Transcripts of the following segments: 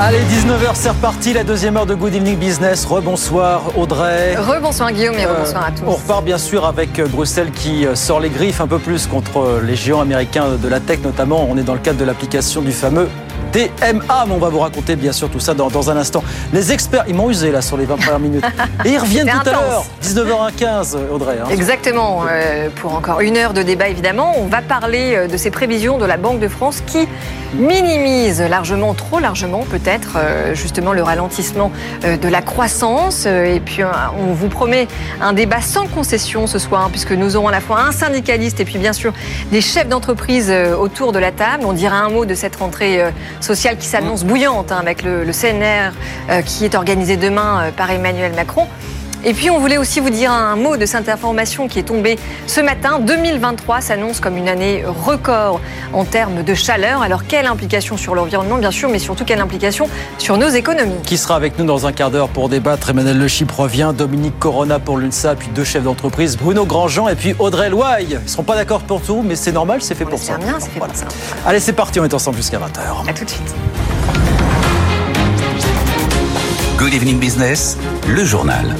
Allez, 19h, c'est reparti, la deuxième heure de Good Evening Business. Rebonsoir Audrey. Rebonsoir Guillaume et rebonsoir à tous. On repart bien sûr avec euh, Bruxelles qui euh, sort les griffes un peu plus contre euh, les géants américains de la tech notamment. On est dans le cadre de l'application du fameux DMA. Mais on va vous raconter bien sûr tout ça dans, dans un instant. Les experts, ils m'ont usé là sur les 20 premières minutes. Et ils reviennent tout à l'heure. 19h15, Audrey. hein. Exactement, euh, pour encore une heure de débat évidemment, on va parler euh, de ces prévisions de la Banque de France qui minimise largement, trop largement peut-être, euh, justement le ralentissement euh, de la croissance. Euh, Et puis on vous promet un débat sans concession ce soir, hein, puisque nous aurons à la fois un syndicaliste et puis bien sûr des chefs d'entreprise autour de la table. On dira un mot de cette rentrée sociale qui s'annonce bouillante hein, avec le, CNR qui est organisé demain par Emmanuel Macron. Et puis on voulait aussi vous dire un mot de cette information qui est tombée ce matin. 2023 s'annonce comme une année record en termes de chaleur. Alors quelle implication sur l'environnement bien sûr, mais surtout quelle implication sur nos économies? Qui sera avec nous dans un quart d'heure pour débattre? Emmanuel Le Chip revient, Dominique Corona pour l'UNSA, puis deux chefs d'entreprise, Bruno Grandjean et puis Audrey Loaille. Ils ne seront pas d'accord pour tout, mais c'est normal, c'est fait On pour ça. bien, c'est fait Voilà. pour ça. Allez, c'est parti, on est ensemble jusqu'à 20h. À tout de suite. Good evening business, le journal.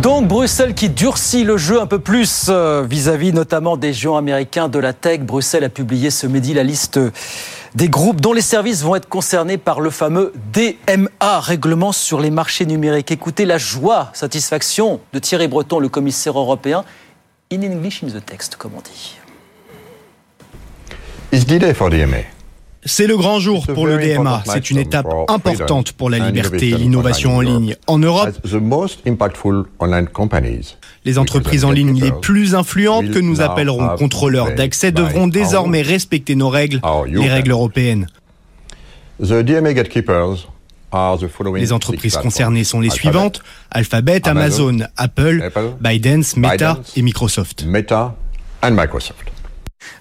Donc Bruxelles qui durcit le jeu un peu plus euh, vis-à-vis notamment des géants américains de la tech. Bruxelles a publié ce midi la liste des groupes dont les services vont être concernés par le fameux DMA, règlement sur les marchés numériques. Écoutez la joie, satisfaction de Thierry Breton, le commissaire européen. In English in the text, comme on dit. It's D-Day for DMA. C'est le grand jour pour le DMA. C'est une étape importante pour la liberté et l'innovation en ligne. En Europe, les entreprises en ligne les plus influentes que nous appellerons contrôleurs d'accès devront désormais respecter nos règles, les règles européennes. Les entreprises concernées sont les suivantes Alphabet, Amazon, Apple, ByteDance, Meta et Microsoft. Meta and Microsoft.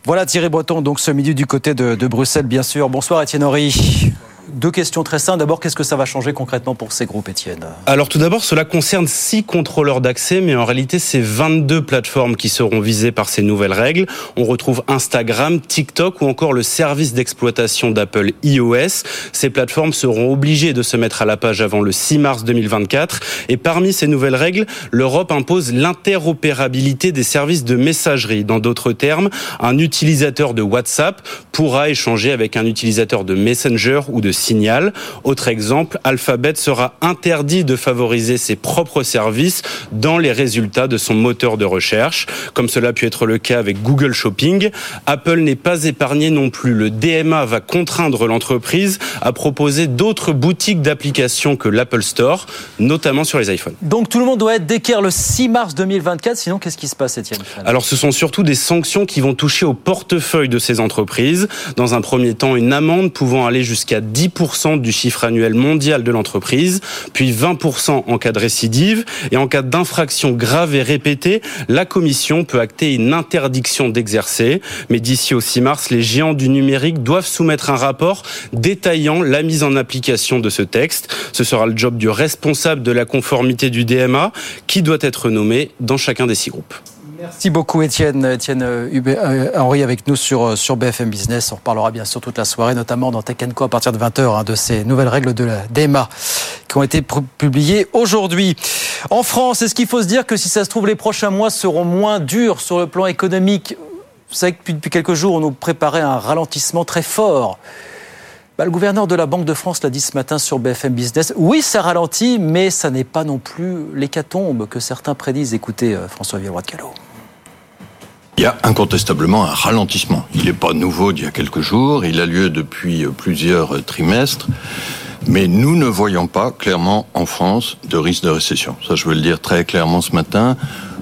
Voilà Thierry Breton, donc ce midi du côté de, Bruxelles, bien sûr. Bonsoir Étienne Horry. Deux questions très simples. D'abord, qu'est-ce que ça va changer concrètement pour ces groupes, Étienne Alors tout d'abord, cela concerne six contrôleurs d'accès, mais en réalité, c'est 22 plateformes qui seront visées par ces nouvelles règles. On retrouve Instagram, TikTok ou encore le service d'exploitation d'Apple iOS. Ces plateformes seront obligées de se mettre à la page avant le 6 mars 2024. Et parmi ces nouvelles règles, l'Europe impose l'interopérabilité des services de messagerie. Dans d'autres termes, un utilisateur de WhatsApp pourra échanger avec un utilisateur de Messenger ou de Signal. Autre exemple, Alphabet sera interdit de favoriser ses propres services dans les résultats de son moteur de recherche, comme cela a pu être le cas avec Google Shopping. Apple n'est pas épargné non plus. Le DMA va contraindre l'entreprise à proposer d'autres boutiques d'applications que l'Apple Store, notamment sur les iPhones. Donc tout le monde doit être d'équerre le 6 mars 2024. Sinon, qu'est-ce qui se passe, Étienne Alors ce sont surtout des sanctions qui vont toucher au portefeuille de ces entreprises. Dans un premier temps, une amende pouvant aller jusqu'à 10% du chiffre annuel mondial de l'entreprise, puis 20% en cas de récidive. Et en cas d'infraction grave et répétée, la Commission peut acter une interdiction d'exercer. Mais d'ici au 6 mars, les géants du numérique doivent soumettre un rapport détaillant la mise en application de ce texte. Ce sera le job du responsable de la conformité du DMA qui doit être nommé dans chacun des six groupes. Merci beaucoup, Étienne. Étienne euh, euh, Henry avec nous sur, euh, BFM Business. On reparlera bien sûr toute la soirée, notamment dans Tech Co à partir de 20h, hein, de ces nouvelles règles de la DMA qui ont été publiées aujourd'hui. En France, est-ce qu'il faut se dire que si ça se trouve, les prochains mois seront moins durs sur le plan économique? Vous savez que depuis, quelques jours, on nous préparait un ralentissement très fort. Bah, le gouverneur de la Banque de France l'a dit ce matin sur BFM Business. Oui, ça ralentit, mais ça n'est pas non plus l'hécatombe que certains prédisent. Écoutez, François Villeroy de. Il y a incontestablement un ralentissement. Il n'est pas nouveau d'il y a quelques jours, il a lieu depuis euh, plusieurs euh, trimestres, mais nous ne voyons pas clairement en France de risque de récession. Ça, je veux le dire très clairement ce matin.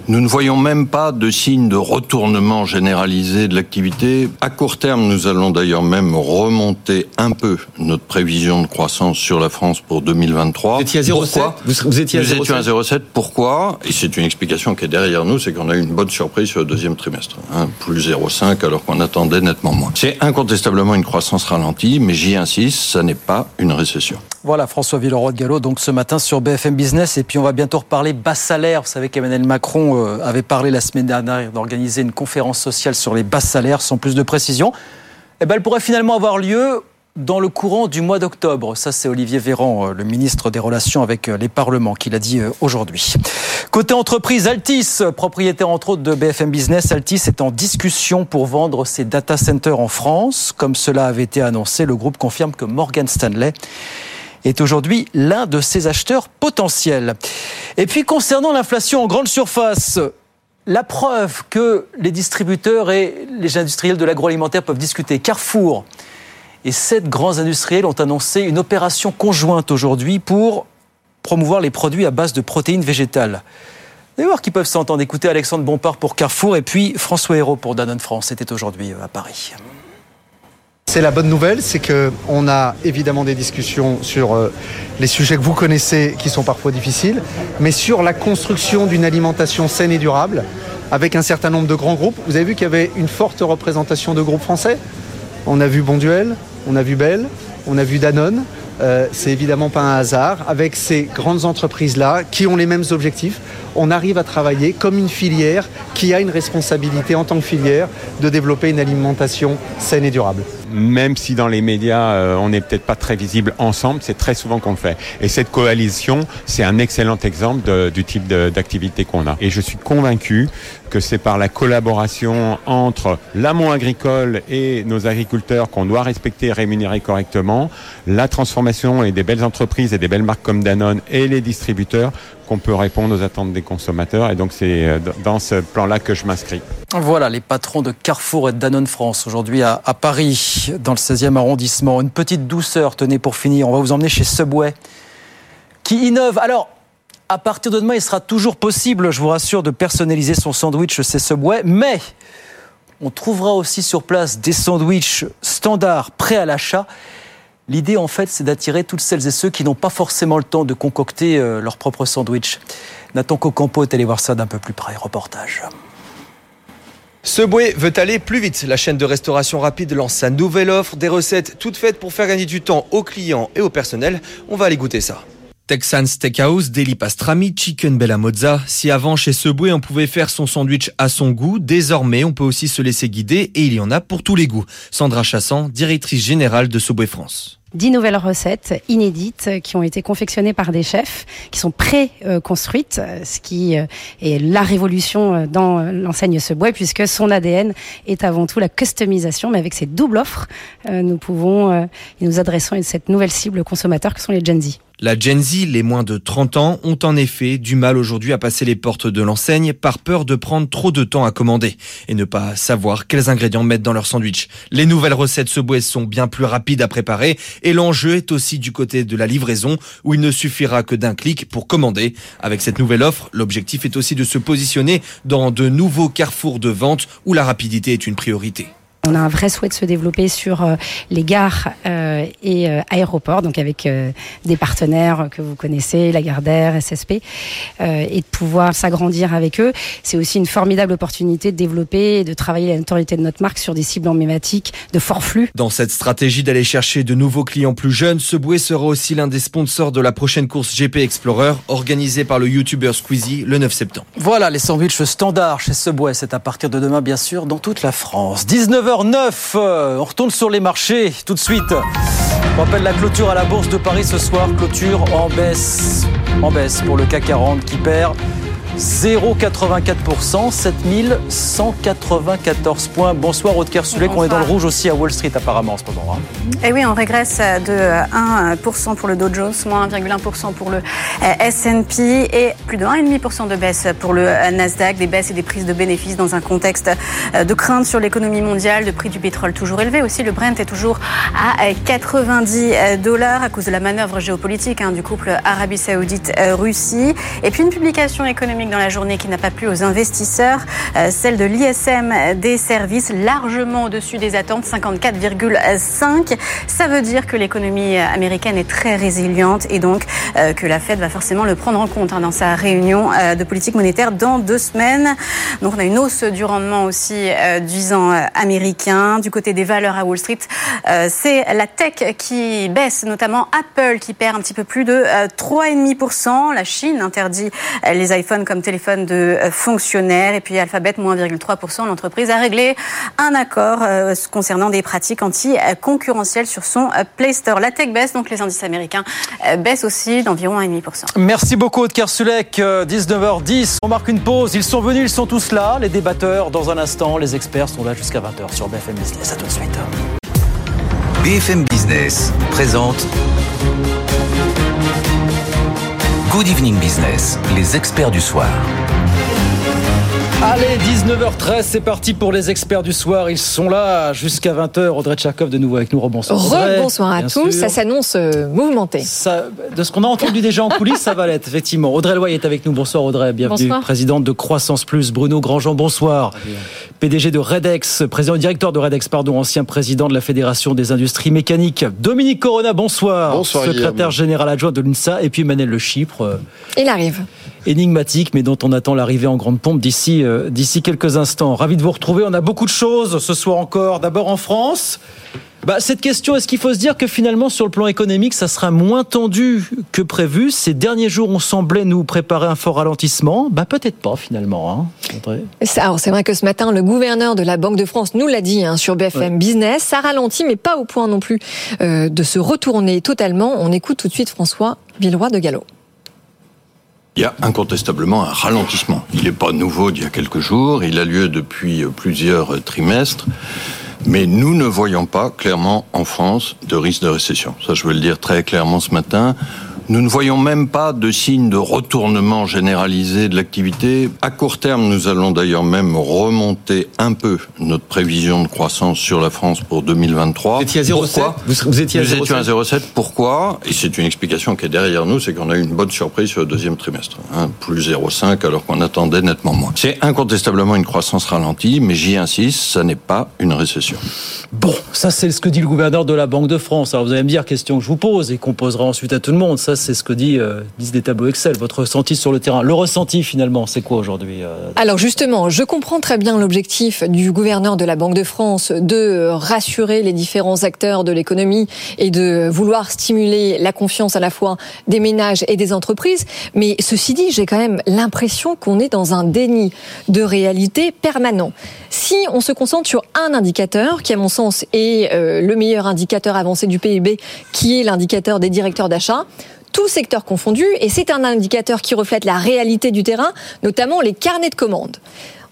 Nous ne voyons même pas de signe de retournement généralisé de l'activité. À court terme, nous allons d'ailleurs même remonter un peu notre prévision de croissance sur la France pour 2023. Vous étiez à 0,7 vous, étiez à 0,7 Pourquoi Et c'est une explication qui est derrière nous, c'est qu'on a eu une bonne surprise sur le deuxième trimestre. Hein, plus 0,5 alors qu'on attendait nettement moins. C'est incontestablement une croissance ralentie, mais j'y insiste, ça n'est pas une récession. Voilà, François Villeroy de Gallo, donc ce matin sur BFM Business. Et puis on va bientôt reparler bas salaire. Vous savez qu'Emmanuel Macron euh, avait parlé la semaine dernière d'organiser une conférence sociale sur les bas salaires, sans plus de précision. Eh ben, elle pourrait finalement avoir lieu dans le courant du mois d'octobre. Ça, c'est Olivier Véran, euh, le ministre des Relations avec euh, les parlements, qui l'a dit aujourd'hui. Côté entreprise, Altis, propriétaire entre autres de BFM Business, Altis est en discussion pour vendre ses data centers en France. Comme cela avait été annoncé, le groupe confirme que Morgan Stanley est aujourd'hui l'un de ses acheteurs potentiels. Et puis concernant l'inflation en grande surface, la preuve que les distributeurs et les industriels de l'agroalimentaire peuvent discuter. Carrefour et sept grands industriels ont annoncé une opération conjointe aujourd'hui pour promouvoir les produits à base de protéines végétales. Vous allez qu'ils peuvent s'entendre. Écoutez Alexandre Bompard pour Carrefour et puis François Hérault pour Danone France. C'était aujourd'hui euh, à Paris. C'est la bonne nouvelle, c'est qu'on a évidemment des discussions sur euh, les sujets que vous connaissez qui sont parfois difficiles, mais sur la construction d'une alimentation saine et durable avec un certain nombre de grands groupes. Vous avez vu qu'il y avait une forte représentation de groupes français. On a vu Bonduel, on a vu Bell, on a vu Danone. Euh, c'est évidemment pas un hasard. Avec ces grandes entreprises-là qui ont les mêmes objectifs, on arrive à travailler comme une filière qui a une responsabilité en tant que filière de développer une alimentation saine et durable même si dans les médias euh, on n'est peut-être pas très visible ensemble, c'est très souvent qu'on le fait. Et cette coalition, c'est un excellent exemple du type d'activité qu'on a. Et je suis convaincu que c'est par la collaboration entre l'amont agricole et nos agriculteurs qu'on doit respecter et rémunérer correctement, la transformation et des belles entreprises et des belles marques comme Danone et les distributeurs qu'on peut répondre aux attentes des consommateurs. Et donc c'est euh, dans ce plan-là que je m'inscris. Voilà les patrons de Carrefour et de France aujourd'hui à, Paris, dans le 16e arrondissement. Une petite douceur, tenez pour finir, on va vous emmener chez Subway, qui innove. Alors, à partir de demain, il sera toujours possible, je vous rassure, de personnaliser son sandwich chez Subway, mais on trouvera aussi sur place des sandwichs standards prêts à l'achat L'idée, en fait, c'est d'attirer toutes celles et ceux qui n'ont pas forcément le temps de concocter euh, leur propre sandwich. Nathan Cocampo est allé voir ça d'un peu plus près. Reportage. Subway veut aller plus vite. La chaîne de restauration rapide lance sa nouvelle offre, des recettes toutes faites pour faire gagner du temps aux clients et au personnel. On va aller goûter ça. Texan Steakhouse, Deli Pastrami, Chicken Bella Mozza. Si avant chez Subway on pouvait faire son sandwich à son goût, désormais on peut aussi se laisser guider et il y en a pour tous les goûts. Sandra Chassan, directrice générale de Subway France. Dix nouvelles recettes inédites qui ont été confectionnées par des chefs, qui sont pré-construites, ce qui euh, est la révolution euh, dans l'enseigne Subway, puisque son ADN est avant tout la customisation, mais avec ces doubles offres, euh, nous pouvons, nous adressons à cette nouvelle cible consommateur que sont les Gen Z. La Gen Z, les moins de 30 ans, ont en effet du mal aujourd'hui à passer les portes de l'enseigne par peur de prendre trop de temps à commander et ne pas savoir quels ingrédients mettre dans leur sandwich. Les nouvelles recettes Subway sont bien plus rapides à préparer et l'enjeu est aussi du côté de la livraison où il ne suffira que d'un clic pour commander. Avec cette nouvelle offre, l'objectif est aussi de se positionner dans de nouveaux carrefours de vente où la rapidité est une priorité. On a un vrai souhait de se développer sur euh, les gares euh, et euh, aéroports, donc avec des partenaires que vous connaissez, Lagardère, SSP, et de pouvoir s'agrandir avec eux. C'est aussi une formidable opportunité de développer et de travailler la notoriété de notre marque sur des cibles emblématiques de fort flux. Dans cette stratégie d'aller chercher de nouveaux clients plus jeunes, Subway sera aussi l'un des sponsors de la prochaine course GP Explorer organisée par le YouTuber Squeezie le 9 septembre. Voilà les sandwichs standards chez Subway, c'est à partir de demain bien sûr dans toute la France. 19h 9 On retourne sur les marchés tout de suite. On rappelle la clôture à la Bourse de Paris ce soir. Clôture en baisse. En baisse pour le CAC 40 qui perd 0,84%, 7194 points. Bonsoir Aude Kersulek, on est dans le rouge aussi à Wall Street apparemment en ce moment. Hein. Et eh oui, on régresse de 1% pour le Dow Jones, moins 1,1% pour le euh, S&P et plus de 1,5% de baisse pour le euh, Nasdaq, des baisses et des prises de bénéfices dans un contexte euh, de crainte sur l'économie mondiale, de prix du pétrole toujours élevé aussi. Le Brent est toujours à 90 dollars à cause de la manœuvre géopolitique hein, du couple Arabie Saoudite-Russie. Et puis une publication économique dans la journée qui n'a pas plu aux investisseurs, celle de l'ISM des services largement au-dessus des attentes, 54,5. Ça veut dire que l'économie américaine est très résiliente et donc que la Fed va forcément le prendre en compte hein, dans sa réunion de politique monétaire dans deux semaines. Donc on a une hausse du rendement aussi du 10 ans américain. Du côté des valeurs à Wall Street, c'est la tech qui baisse, notamment Apple qui perd un petit peu plus de 3,5%. La Chine interdit les iPhones comme téléphone de fonctionnaires. Et puis Alphabet, moins 1,3%. L'entreprise a réglé un accord euh, concernant des pratiques anti-concurrentielles sur son euh, Play Store. La tech baisse, donc les indices américains euh, baissent aussi d'environ 1,5%. Merci beaucoup, Edgar Sulek. 19h10, on marque une pause. Ils sont venus, ils sont tous là. Les débatteurs, dans un instant, les experts sont là jusqu'à 20h sur BFM Business. À tout de suite. BFM Business présente Good Evening Business, les experts du soir. Allez, 19h13, c'est parti pour les experts du soir. Ils sont là jusqu'à 20h. Audrey Tchakov de nouveau avec nous. Rebonsoir. Rebonsoir à tous. Ça s'annonce euh, mouvementé. de ce qu'on a entendu déjà en coulisses, ça va l'être, effectivement. Audrey Loy est avec nous. Bonsoir Audrey. Bienvenue. Présidente de Croissance Plus. Bruno Grandjean, bonsoir. PDG de Redex, président et directeur de Redex, pardon, ancien président de la Fédération des industries mécaniques. Dominique Corona, bonsoir. Bonsoir. Secrétaire général adjoint de l'UNSA. Et puis Emmanuel Le Chypre. Il arrive énigmatique, mais dont on attend l'arrivée en grande pompe d'ici euh, d'ici quelques instants. Ravi de vous retrouver. On a beaucoup de choses ce soir encore. D'abord en France. Bah, cette question, est-ce qu'il faut se dire que finalement, sur le plan économique, ça sera moins tendu que prévu? Ces derniers jours, on semblait nous préparer un fort ralentissement. Bah, peut-être pas finalement. Hein, c'est vrai que ce matin, le gouverneur de la Banque de France nous l'a dit hein, sur BFM Business. Ça ralentit, mais pas au point non plus euh, de se retourner totalement. On écoute tout de suite François Villeroy de Gallo. Il y a incontestablement un ralentissement. Il n'est pas nouveau d'il y a quelques jours, il a lieu depuis plusieurs trimestres. Mais nous ne voyons pas clairement en France de risque de récession. Ça, je veux le dire très clairement ce matin. Nous ne voyons même pas de signe de retournement généralisé de l'activité. À court terme, nous allons d'ailleurs même remonter un peu notre prévision de croissance sur la France pour 2023. Vous étiez à 0,7 vous, étiez à Nous étions à 0,7. Pourquoi Et c'est une explication qui est derrière nous, c'est qu'on a eu une bonne surprise sur le deuxième trimestre. Hein, plus 0,5 alors qu'on attendait nettement moins. C'est incontestablement une croissance ralentie, mais j'y insiste, ça n'est pas une récession. Bon, ça c'est ce que dit le gouverneur de la Banque de France. Alors vous allez me dire, question que je vous pose et qu'on posera ensuite à tout le monde. Ça c'est ce que euh, disent des tableaux Excel. Votre ressenti sur le terrain. Le ressenti, finalement, c'est quoi aujourd'hui euh, Alors justement, je comprends très bien l'objectif du gouverneur de la Banque de France de rassurer les différents acteurs de l'économie et de vouloir stimuler la confiance à la fois des ménages et des entreprises. Mais ceci dit, j'ai quand même l'impression qu'on est dans un déni de réalité permanent. Si on se concentre sur un indicateur, qui à mon sens est euh, le meilleur indicateur avancé du PIB, qui est l'indicateur des directeurs d'achat, tout secteur confondu, et c'est un indicateur qui reflète la réalité du terrain, notamment les carnets de commandes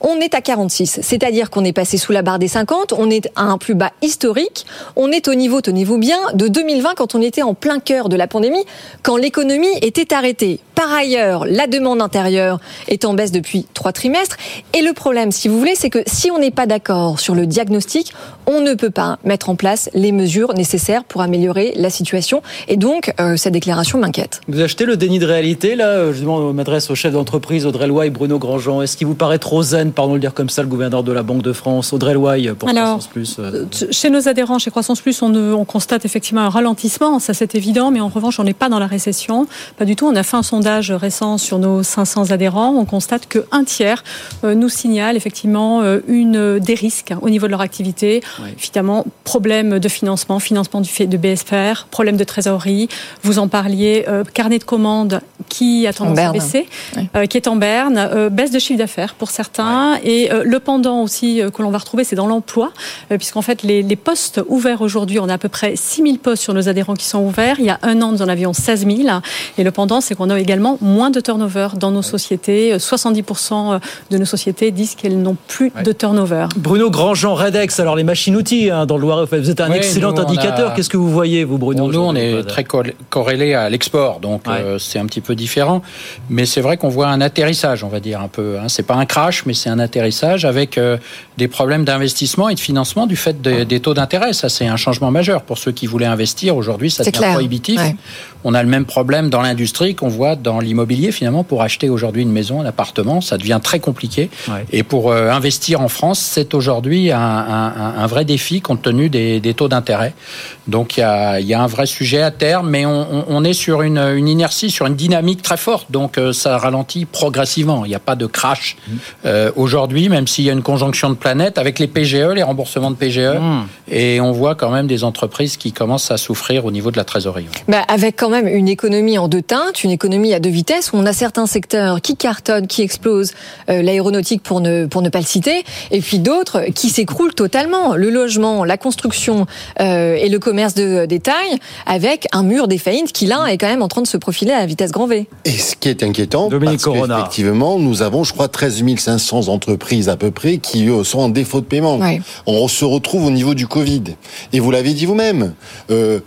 on est à 46. C'est-à-dire qu'on est passé sous la barre des 50, on est à un plus bas historique, on est au niveau, tenez-vous bien, de 2020 quand on était en plein cœur de la pandémie, quand l'économie était arrêtée. Par ailleurs, la demande intérieure est en baisse depuis trois trimestres. Et le problème, si vous voulez, c'est que si on n'est pas d'accord sur le diagnostic, on ne peut pas mettre en place les mesures nécessaires pour améliorer la situation. Et donc, euh, cette déclaration m'inquiète. Vous achetez le déni de réalité, là Je m'adresse au chef d'entreprise Audrey Loy et Bruno Grandjean. Est-ce qu'il vous paraît trop zen pardon de le dire comme ça, le gouverneur de la Banque de France, Audrey Loy, pour Croissance Plus euh. Chez nos adhérents, chez Croissance Plus, on, on constate effectivement un ralentissement, ça c'est évident, mais en revanche, on n'est pas dans la récession. Pas du tout. On a fait un sondage récent sur nos 500 adhérents. On constate qu'un tiers euh, nous signale effectivement euh, une, des risques au niveau de leur activité. Évidemment, problème de financement, financement du fait de BSFR, problème de trésorerie. Vous en parliez, carnet de commandes qui a tendance à baisser, qui est en berne, baisse de chiffre d'affaires pour certains. Et euh, le pendant aussi euh, que l'on va retrouver, c'est dans l'emploi, euh, puisqu'en fait, les, postes ouverts aujourd'hui, on a à peu près 6 000 postes sur nos adhérents qui sont ouverts. Il y a un an, nous en avions 16 000. Et le pendant, c'est qu'on a également moins de turnover dans nos sociétés. 70% de nos sociétés disent qu'elles n'ont plus de turnover. Bruno Grandjean, Redex, alors les machines-outils hein, dans le Loiret, vous êtes un excellent indicateur. Qu'est-ce que vous voyez, vous, Bruno Nous, on est très corrélé à l'export, donc c'est un petit peu différent. Mais c'est vrai qu'on voit un atterrissage, on va dire un peu. Hein. C'est pas un crash, mais c'est un atterrissage avec euh, des problèmes d'investissement et de financement du fait des taux d'intérêt. Ça, c'est un changement majeur pour ceux qui voulaient investir. Aujourd'hui, ça devient prohibitif. On a le même problème dans l'industrie qu'on voit dans l'immobilier finalement pour acheter aujourd'hui une maison, un appartement, ça devient très compliqué. Et pour euh, investir en France, c'est aujourd'hui un, un, un, vrai défi compte tenu des, des taux d'intérêt. Donc il y a, y a, un vrai sujet à terme, mais on, on est sur une, une, inertie, sur une dynamique très forte. Donc euh, ça ralentit progressivement. Il n'y a pas de crash mmh. euh, aujourd'hui, même s'il y a une conjonction de planètes avec les PGE, les remboursements de PGE, mmh. et on voit quand même des entreprises qui commencent à souffrir au niveau de la trésorerie. Bah, avec quand même une économie en deux teintes, une économie à deux vitesses, où on a certains secteurs qui cartonnent, qui explosent, euh, l'aéronautique pour ne, pour ne pas le citer, et puis d'autres qui s'écroulent totalement. Le logement, la construction euh, et le commerce de détail, avec un mur des faillites qui là est quand même en train de se profiler à la vitesse grand V. Et ce qui est inquiétant, Dominique parce qu'effectivement, nous avons, je crois, 13 500 entreprises à peu près qui sont en défaut de paiement. Ouais. On se retrouve au niveau du Covid. Et vous l'avez dit vous-même. Euh,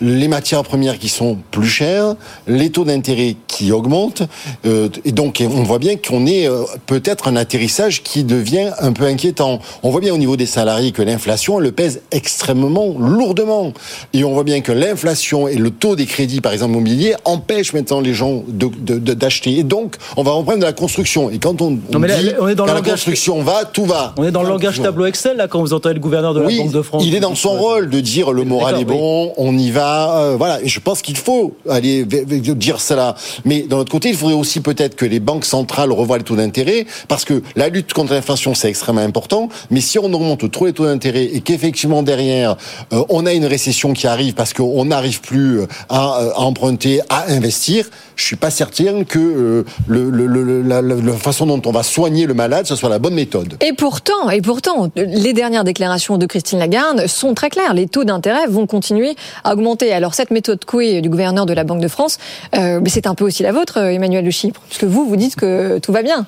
les matières premières qui sont plus chères, les taux d'intérêt qui augmentent, euh, et donc on voit bien qu'on est euh, peut-être un atterrissage qui devient un peu inquiétant. On voit bien au niveau des salariés que l'inflation le pèse extrêmement lourdement, et on voit bien que l'inflation et le taux des crédits, par exemple immobiliers, empêchent maintenant les gens d'acheter. De, de, et donc on va reprendre de la construction. Et quand on, on non, là, dit on est dans quand la construction va, tout va. On est dans le langage tableau Excel là quand vous entendez le gouverneur de la oui, Banque de France. Il est dans son rôle de dire le moral est bon, oui. on y va. Euh, voilà, je pense qu'il faut aller dire cela. Mais d'un autre côté, il faudrait aussi peut-être que les banques centrales revoient les taux d'intérêt, parce que la lutte contre l'inflation, c'est extrêmement important. Mais si on augmente trop les taux d'intérêt et qu'effectivement derrière, euh, on a une récession qui arrive parce qu'on n'arrive plus à, à, emprunter, à investir, je suis pas certain que euh, le, la, la, façon dont on va soigner le malade, ce soit la bonne méthode. Et pourtant, et pourtant, les dernières déclarations de Christine Lagarde sont très claires. Les taux d'intérêt vont continuer à augmenter. Alors cette méthode Coué du gouverneur de la Banque de France, euh, c'est un peu aussi la vôtre, Emmanuel de Chypre, puisque vous, vous dites que tout va bien.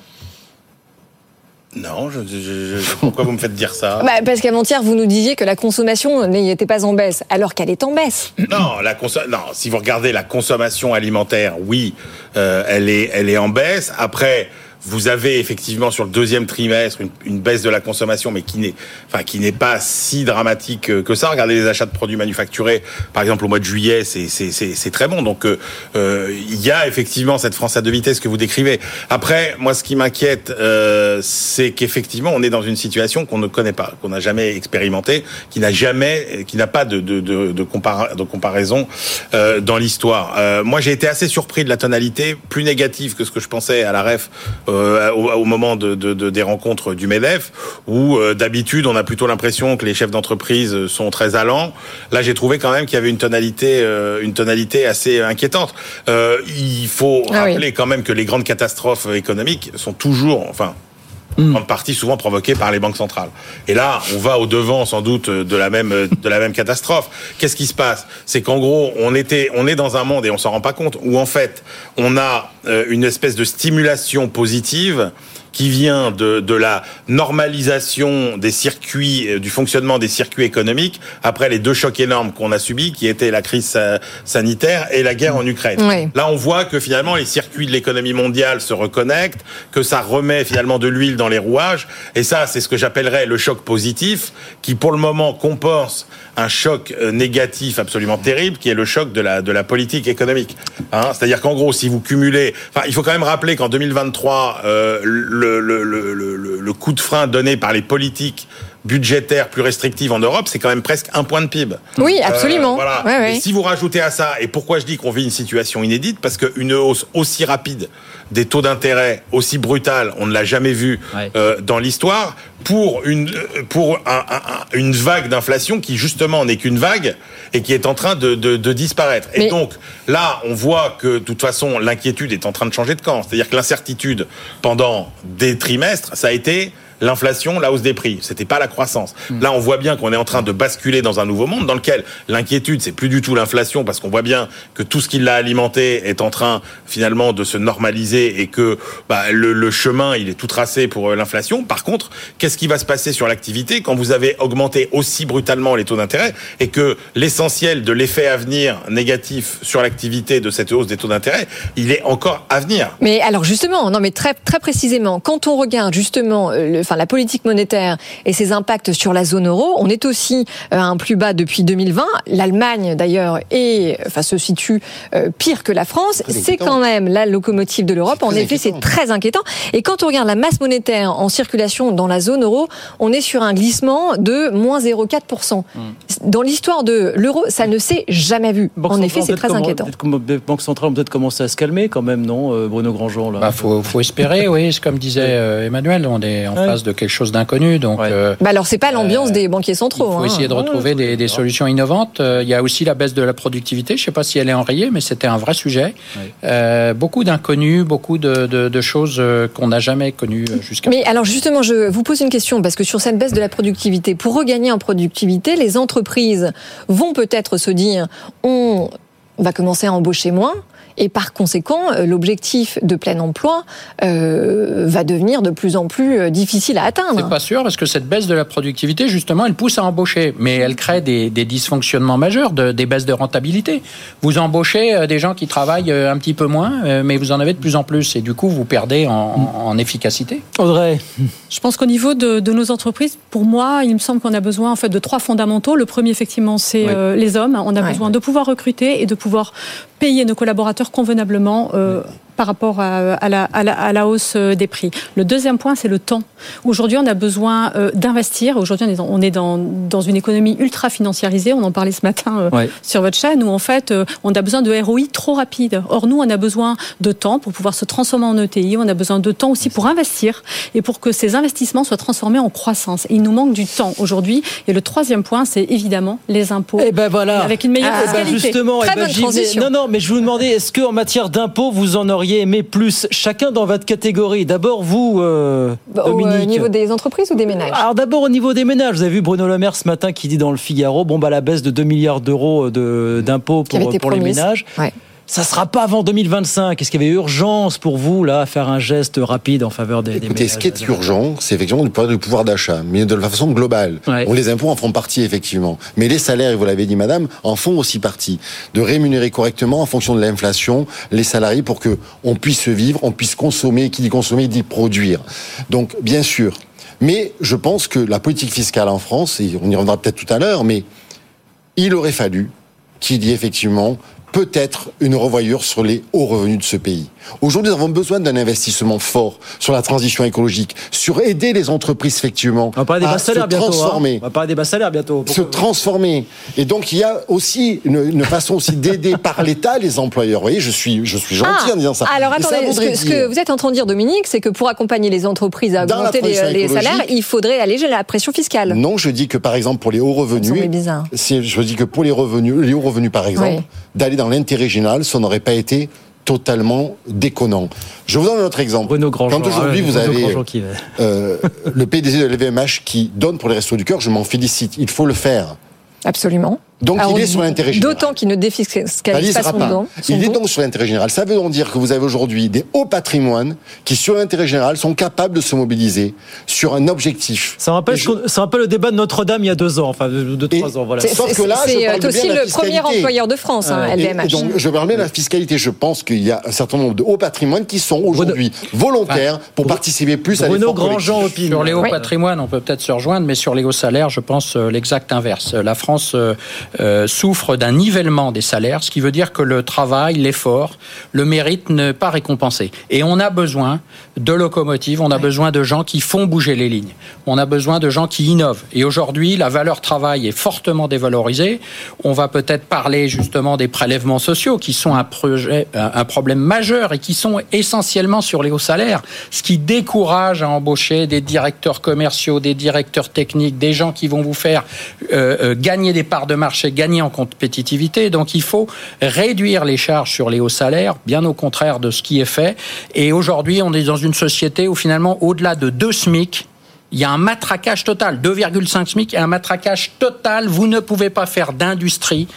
Non, je, je, je, pourquoi vous me faites dire ça? Bah, Parce qu'avant-hier, vous nous disiez que la consommation n'était pas en baisse, alors qu'elle est en baisse. Non, la non, si vous regardez la consommation alimentaire, oui, euh, elle, est, elle est en baisse. Après, vous avez effectivement sur le deuxième trimestre une, une baisse de la consommation, mais qui n'est, enfin, qui n'est pas si dramatique que ça. Regardez les achats de produits manufacturés, par exemple au mois de juillet, c'est très bon. Donc euh, il y a effectivement cette France à deux vitesses que vous décrivez. Après, moi, ce qui m'inquiète, euh, c'est qu'effectivement, on est dans une situation qu'on ne connaît pas, qu'on n'a jamais expérimenté, qui n'a jamais, qui n'a pas de de, de, de comparaison euh, dans l'histoire. Euh, moi, j'ai été assez surpris de la tonalité, plus négative que ce que je pensais à la ref euh, au, au, moment de, de, de, des rencontres du MEDEF, où euh, d'habitude on a plutôt l'impression que les chefs d'entreprise sont très allants. Là, j'ai trouvé quand même qu'il y avait une tonalité, euh, une tonalité assez inquiétante. il faut ah rappeler oui. quand même que les grandes catastrophes économiques sont toujours, enfin, en grande partie souvent provoquée par les banques centrales. Et là, on va au devant sans doute de la même de la même catastrophe. Qu'est-ce qui se passe? C'est qu'en gros, on était on est dans un monde et on s'en rend pas compte où en fait, on a une espèce de stimulation positive qui vient de, de la normalisation des circuits, du fonctionnement des circuits économiques après les deux chocs énormes qu'on a subis, qui étaient la crise sanitaire et la guerre en Ukraine. Oui. Là, on voit que finalement les circuits de l'économie mondiale se reconnectent, que ça remet finalement de l'huile dans les rouages, et ça, c'est ce que j'appellerais le choc positif, qui pour le moment compense un choc négatif absolument terrible, qui est le choc de la de la politique économique. Hein C'est-à-dire qu'en gros, si vous cumulez, enfin, il faut quand même rappeler qu'en 2023, euh, le, coup de frein donné par les politiques budgétaires plus restrictives en Europe, c'est quand même presque un point de PIB. Oui, absolument. Euh, voilà. Ouais, ouais. Et si vous rajoutez à ça, et pourquoi je dis qu'on vit une situation inédite, parce qu'une hausse aussi rapide des taux d'intérêt aussi brutale, on ne l'a jamais vu ouais. euh, dans l'histoire, pour une pour un, un, une vague d'inflation qui justement n'est qu'une vague et qui est en train de, de, de disparaître. Mais... Et donc là, on voit que de toute façon l'inquiétude est en train de changer de camp. C'est-à-dire que l'incertitude pendant des trimestres, ça a été l'inflation, la hausse des prix. C'était pas la croissance. Mmh. Là, on voit bien qu'on est en train de basculer dans un nouveau monde dans lequel l'inquiétude, c'est plus du tout l'inflation parce qu'on voit bien que tout ce qui l'a alimenté est en train finalement de se normaliser et que bah, le, le, chemin, il est tout tracé pour euh, l'inflation. Par contre, qu'est-ce qui va se passer sur l'activité quand vous avez augmenté aussi brutalement les taux d'intérêt et que l'essentiel de l'effet à venir négatif sur l'activité de cette hausse des taux d'intérêt, il est encore à venir? Mais alors justement, non mais très très précisément, quand on regarde justement le enfin la politique monétaire et ses impacts sur la zone euro. On est aussi à un plus bas depuis 2020. L'Allemagne d'ailleurs est, enfin se situe pire que la France. C'est quand même la locomotive de l'Europe. En effet, c'est très inquiétant. Et quand on regarde la masse monétaire en circulation dans la zone euro, on est sur un glissement de moins 0,4%. Hmm. Dans l'histoire de l'euro, ça ne s'est jamais vu. en effet, c'est très inquiétant. Les banques centrales ont peut-être commencé à se calmer quand même, non, euh, Bruno Grandjean Il bah, faut, espérer, oui. Comme disait euh, Emmanuel, on est en face de quelque chose d'inconnu. Donc, euh, bah alors, c'est pas l'ambiance des banquiers centraux. Il faut hein. essayer de retrouver des, solutions innovantes. Il y a aussi la baisse de la productivité. Je ne sais pas si elle est enrayée, mais c'était un vrai sujet. beaucoup d'inconnus, beaucoup de, choses qu'on n'a jamais connues jusqu'à. Mais alors justement, je vous pose une question parce que sur cette baisse de la productivité, pour regagner en productivité, les entreprises vont peut-être se dire on va commencer à embaucher moins. Et par conséquent, euh, l'objectif de plein emploi euh, va devenir de plus en plus euh, difficile à atteindre. C'est pas sûr parce que cette baisse de la productivité, justement, elle pousse à embaucher, mais elle crée des, dysfonctionnements majeurs, des baisses de rentabilité. Vous embauchez des gens qui travaillent un petit peu moins, mais vous en avez de plus en plus, et du coup, vous perdez en, efficacité. Audrey, je pense qu'au niveau de, nos entreprises, pour moi, il me semble qu'on a besoin en fait de trois fondamentaux. Le premier, effectivement, c'est les hommes. On a besoin de pouvoir recruter et de pouvoir payer nos collaborateurs convenablement euh, par rapport à, la, à, la, hausse euh, des prix. Le deuxième point, c'est le temps. Aujourd'hui, on a besoin euh, d'investir. Aujourd'hui, on est, dans, dans, une économie ultra financiarisée. On en parlait ce matin sur votre chaîne, où en fait, on a besoin de ROI trop rapide. Or, nous, on a besoin de temps pour pouvoir se transformer en ETI. On a besoin de temps aussi pour investir et pour que ces investissements soient transformés en croissance. il nous manque du temps aujourd'hui. Et le troisième point, c'est évidemment les impôts. Et eh ben voilà. Avec une meilleure ah, justement, Très eh ben, bonne transition. Non, non, mais je vous demandais, est-ce qu'en matière d'impôts, vous en auriez aimé plus Chacun dans votre catégorie. D'abord, vous, euh, bah, Dominique. Au niveau des entreprises ou des ménages? Alors d'abord au niveau des ménages. Vous avez vu Bruno Le Maire ce matin qui dit dans le Figaro, bon bah la baisse de 2 milliards d'euros d'impôts pour, pour les ménages. Ouais ça sera pas avant 2025. Est-ce qu'il y avait urgence pour vous là à faire un geste rapide en faveur des, Écoutez, ce qui est urgent, c'est effectivement du pouvoir d'achat, mais de la façon globale. les impôts en font partie effectivement, mais les salaires, vous l'avez dit, Madame, en font aussi partie. De rémunérer correctement en fonction de l'inflation les salariés pour que on puisse vivre, on puisse consommer. Qui dit consommer dit produire. Donc, bien sûr. Mais je pense que la politique fiscale en France, et on y reviendra peut-être tout à l'heure, mais il aurait fallu qu'il y ait effectivement peut-être une revoyure sur les hauts revenus de ce pays. Aujourd'hui, nous avons besoin d'un investissement fort sur la transition écologique, sur aider les entreprises effectivement On va à se hein. transformer. On va parler des bas salaires bientôt. Se transformer. Et donc, il y a aussi une, façon aussi d'aider par l'État les employeurs. Vous voyez, je suis, je suis gentil ah, en disant ça. Alors attendez, ce, que, vous êtes en train de dire, Dominique, c'est que pour accompagner les entreprises à augmenter les, salaires, il faudrait alléger la pression fiscale. Non, je dis que par exemple pour les hauts revenus, je dis que pour les revenus, les hauts revenus par exemple, d'aller dans l'intérêt général, ça n'aurait pas été totalement déconnant. Je vous donne un autre exemple. Quand aujourd'hui vous avez euh, le PDG de l'EVMH qui donne pour les restos du cœur, je m'en félicite. Il faut le faire. Absolument. Donc il est sur l'intérêt général. D'autant qu'il ne défiscalise pas son don. Il est donc sur l'intérêt général. Ça veut donc dire que vous avez aujourd'hui des hauts patrimoines qui, sur l'intérêt général, sont capables de se mobiliser sur un objectif. Ça rappelle, ça rappelle le débat de Notre-Dame il y a deux ans, enfin deux, trois ans. Voilà. Sauf que là, c'est aussi le premier employeur de France, hein, LVMH. donc, je permets la fiscalité. Je pense qu'il y a un certain nombre de hauts patrimoines qui sont aujourd'hui volontaires pour participer plus à l'effort Grandjean Sur les hauts patrimoines, on peut peut-être se rejoindre, mais sur les hauts salaires, je pense euh, l'exact inverse. La France euh, euh, souffre d'un nivellement des salaires, ce qui veut dire que le travail, l'effort, le mérite n'est pas récompensé. Et on a besoin de locomotives, on a besoin de gens qui font bouger les lignes, on a besoin de gens qui innovent. Et aujourd'hui, la valeur travail est fortement dévalorisée. On va peut-être parler justement des prélèvements sociaux qui sont un, projet, un problème majeur et qui sont essentiellement sur les hauts salaires, ce qui décourage à embaucher des directeurs commerciaux, des directeurs techniques, des gens qui vont vous faire euh, euh, gagner des parts de marché, gagner en compétitivité. Donc il faut réduire les charges sur les hauts salaires, bien au contraire de ce qui est fait. Et aujourd'hui, on est dans une société où finalement, au-delà de deux SMIC, il y a un matraquage total, 2,5 SMIC et un matraquage total. Vous ne pouvez pas faire d'industrie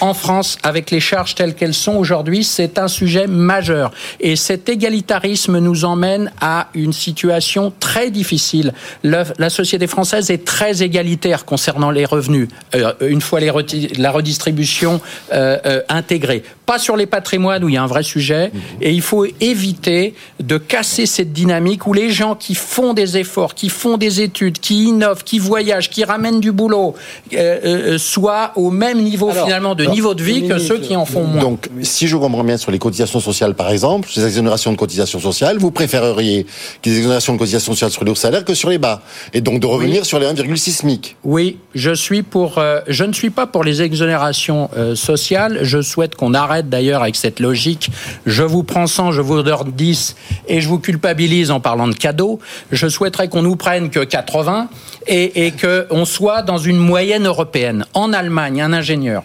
en France avec les charges telles qu'elles sont aujourd'hui. C'est un sujet majeur. Et cet égalitarisme nous emmène à une situation très difficile. la société française est très égalitaire concernant les revenus, euh, une fois la redistribution euh, euh, intégrée. Pas sur les patrimoines où il y a un vrai sujet. Et il faut éviter de casser cette dynamique où les gens qui font des efforts, qui font des études, qui innovent, qui voyagent, qui ramènent du boulot, euh, euh, soient au même niveau finalement de niveau de vie que ceux qui en font moins. Donc, si je comprends bien sur les cotisations sociales, par exemple, les exonérations de cotisations sociales, vous préféreriez des exonérations de cotisations sociales sur les hauts salaires que sur les bas, et donc de revenir sur les 1,6 SMIC. Oui, je suis pour. Euh, je ne suis pas pour les exonérations sociales. Je souhaite qu'on arrête d'ailleurs avec cette logique. Je vous prends 100, je vous donne 10 et je vous culpabilise en parlant de cadeaux. Je souhaiterais qu'on nous prenne que 80 et, et qu'on soit dans une moyenne européenne. En Allemagne, un ingénieur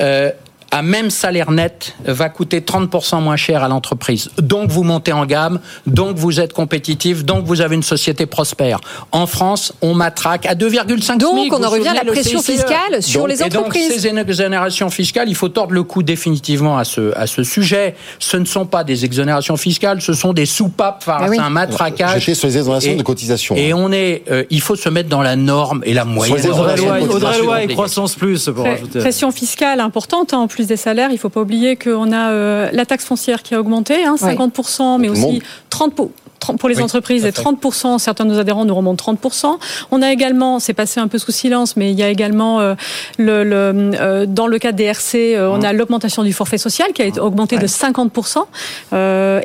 euh, à même salaire net va coûter 30% moins cher à l'entreprise. Donc vous montez en gamme, donc vous êtes compétitif, donc vous avez une société prospère. En France, on matraque à 2,5 Donc on en revient à la pression fiscale sur les entreprises. Et donc ces exonérations fiscales, il faut tordre le cou définitivement à ce, à ce sujet. Ce ne sont pas des exonérations fiscales, ce sont des soupapes, enfin, ah un matraquage. J'étais sur les exonérations de cotisation. Et on est, euh, il faut se mettre dans la norme et la moyenne. Audrey Loi et croissance plus pour rajouter. Pression fiscale importante hein, en plus des salaires, il ne faut pas oublier qu'on a euh, la taxe foncière qui a augmenté, hein, 50%, mais aussi 30%, pour les entreprises et 30%, certains de nos adhérents nous remontent 30%. On a également, c'est passé un peu sous silence, mais il y a également euh, le, le euh, dans le cas des RC, euh, on a l'augmentation du forfait social qui a été augmenté de 50%.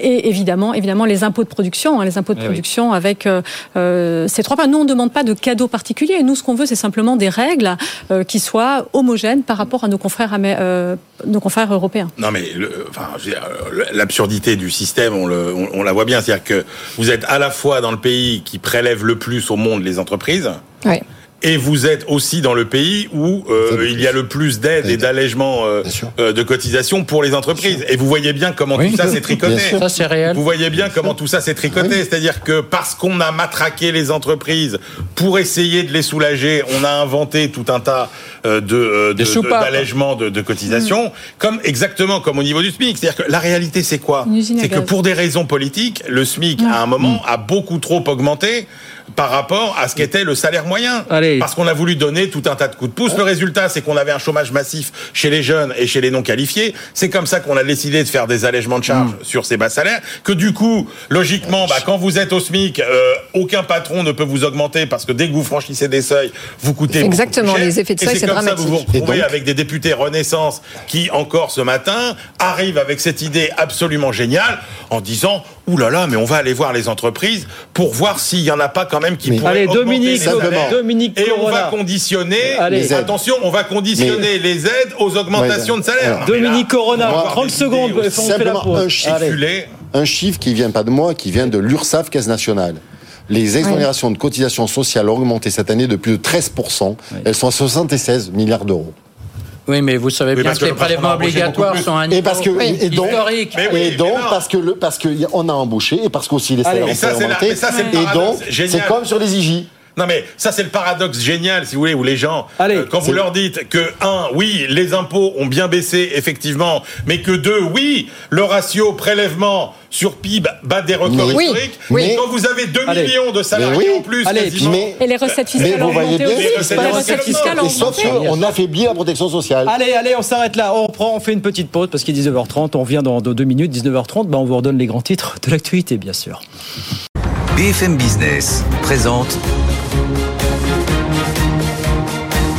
et évidemment, évidemment, les impôts de production, hein, les impôts de eh production avec ces trois points. Nous, on ne demande pas de cadeaux particuliers. Nous, ce qu'on veut, c'est simplement des règles qui soient homogènes par rapport à nos confrères, nos confrères européens. Non, mais l'absurdité du système, on, le, on, on la voit bien. C'est-à-dire que vous êtes à la fois dans le pays qui prélève le plus au monde les entreprises. Et vous êtes aussi dans le pays où euh, il y a le plus d'aides et d'allègements euh, euh, de cotisations pour les entreprises. Et vous voyez bien comment tout ça s'est tricoté. Ça, c'est réel. Vous voyez bien comment tout ça s'est tricoté. C'est-à-dire que parce qu'on a matraqué les entreprises pour essayer de les soulager, on a inventé tout un tas de d'allègements de, de, de, cotisations, mm. comme exactement comme au niveau du SMIC. C'est-à-dire que la réalité, c'est quoi? C'est que pour des raisons politiques, le SMIC à un moment a beaucoup trop augmenté par rapport à ce qu'était le salaire moyen. Parce qu'on a voulu donner tout un tas de coups de pouce. Le résultat, c'est qu'on avait un chômage massif chez les jeunes et chez les non qualifiés. C'est comme ça qu'on a décidé de faire des allègements de charges mm. sur ces bas salaires. Que du coup, logiquement, bah, quand vous êtes au SMIC, euh, aucun patron ne peut vous augmenter parce que dès que vous franchissez des seuils, vous coûtez Exactement, les effets de seuil, c'est dramatique. Ça, vous vous retrouvez avec des députés Renaissance qui, encore ce matin, arrivent avec cette idée absolument géniale en disant Ouh là là, mais on va aller voir les entreprises pour voir s'il y en a pas quand même qui pourraient Allez, Dominique, Dominique Et on va conditionner, attention, on va conditionner les aides aux augmentations de salaire. Dominique Corona, 30 secondes. Simplement un chiffre, un chiffre qui vient pas de moi, qui vient de l'URSSAF, Caisse nationale. Les exonérations de cotisations sociales ont augmenté cette année de plus de 13%. Elles sont à 76 milliards d'euros. Oui, mais vous savez bien que, les prélèvements obligatoires sont un niveau et parce que, et donc, historique. et donc parce que le, parce qu'on a embauché et parce qu'aussi les salaires ont augmenté. Et donc, c'est comme sur les IJ. Non mais ça c'est le paradoxe génial si vous voulez où les gens euh, quand vous leur dites que un oui les impôts ont bien baissé effectivement mais que deux oui le ratio prélèvement sur PIB bat des records historiques mais quand vous avez 2 millions de salariés en plus et les recettes fiscales ont augmenté aussi. les recettes fiscales on affaiblit la protection sociale. Allez allez on s'arrête là. On reprend on fait une petite pause parce qu'il est 19h30 on revient dans deux minutes. 19h30 bah on vous redonne les grands titres de l'actualité bien sûr BFM Business présente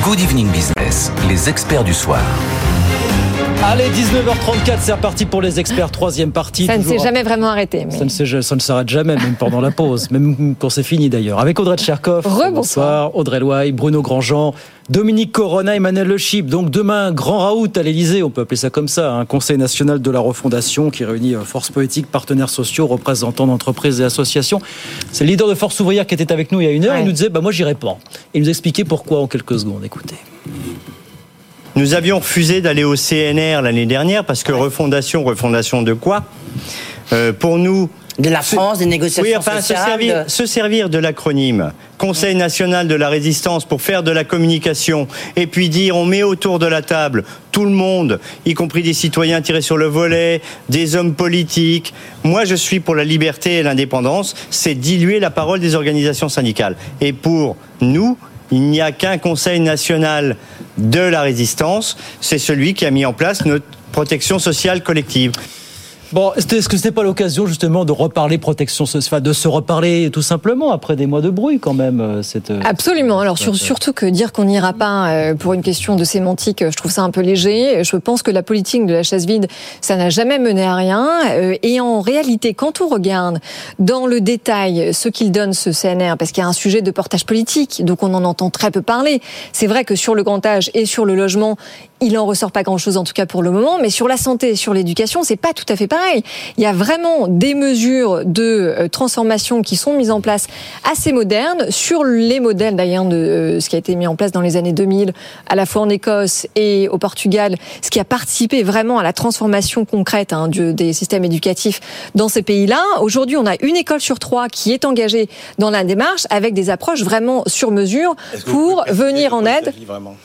Good Evening Business, les experts du soir. Allez, 19h34, c'est reparti pour les experts, troisième partie. Ça ne s'est jamais vraiment arrêté. Ça, ne ça ne s'arrête jamais, même pendant la pause, même quand c'est fini d'ailleurs. Avec Audrey Tcherkov, bonsoir. Audrey Loy, Bruno Grandjean, Dominique Corona, Emmanuel Le Chip. Donc demain, grand raout à l'Elysée, on peut appeler ça comme ça, un hein. Conseil national de la refondation qui réunit euh, forces politiques, partenaires sociaux, représentants d'entreprises et associations. C'est le leader de Force ouvrière qui était avec nous il y a une heure. Il nous disait, bah moi j'irai pas. Il nous expliquait pourquoi en quelques secondes. Écoutez. Nous avions refusé d'aller au CNR l'année dernière parce que refondation, refondation de quoi euh, Pour nous, de la France, des négociations oui, enfin, Se servir, se servir de l'acronyme Conseil national de la résistance pour faire de la communication et puis dire on met autour de la table tout le monde, y compris des citoyens tirés sur le volet, des hommes politiques. Moi, je suis pour la liberté et l'indépendance. C'est diluer la parole des organisations syndicales. Et pour nous, il n'y a qu'un Conseil national de la résistance. C'est celui qui a mis en place notre protection sociale collective. Bon, est-ce que ce n'est pas l'occasion justement de reparler protection sociale, de se reparler tout simplement après des mois de bruit quand même euh, cette, euh, Absolument. Alors surtout que dire qu'on n'ira pas euh, pour une question de sémantique, je trouve ça un peu léger. Je pense que la politique de la chaise vide, ça n'a jamais mené à rien. Et en réalité, quand on regarde dans le détail ce qu'il donne ce CNR, parce qu'il y a un sujet de portage politique, donc on en entend très peu parler. C'est vrai que sur le grand âge et sur le logement, il en ressort pas grand-chose en tout cas pour le moment, mais sur la santé, sur l'éducation, c'est pas tout à fait pareil. Il y a vraiment des mesures de euh, transformation qui sont mises en place assez modernes sur les modèles d'ailleurs de euh, ce qui a été mis en place dans les années 2000, à la fois en Écosse et au Portugal, ce qui a participé vraiment à la transformation concrète hein, des systèmes éducatifs dans ces pays-là. Aujourd'hui, on a une école sur trois qui est engagée dans la démarche avec des approches vraiment sur mesure pour venir en aide.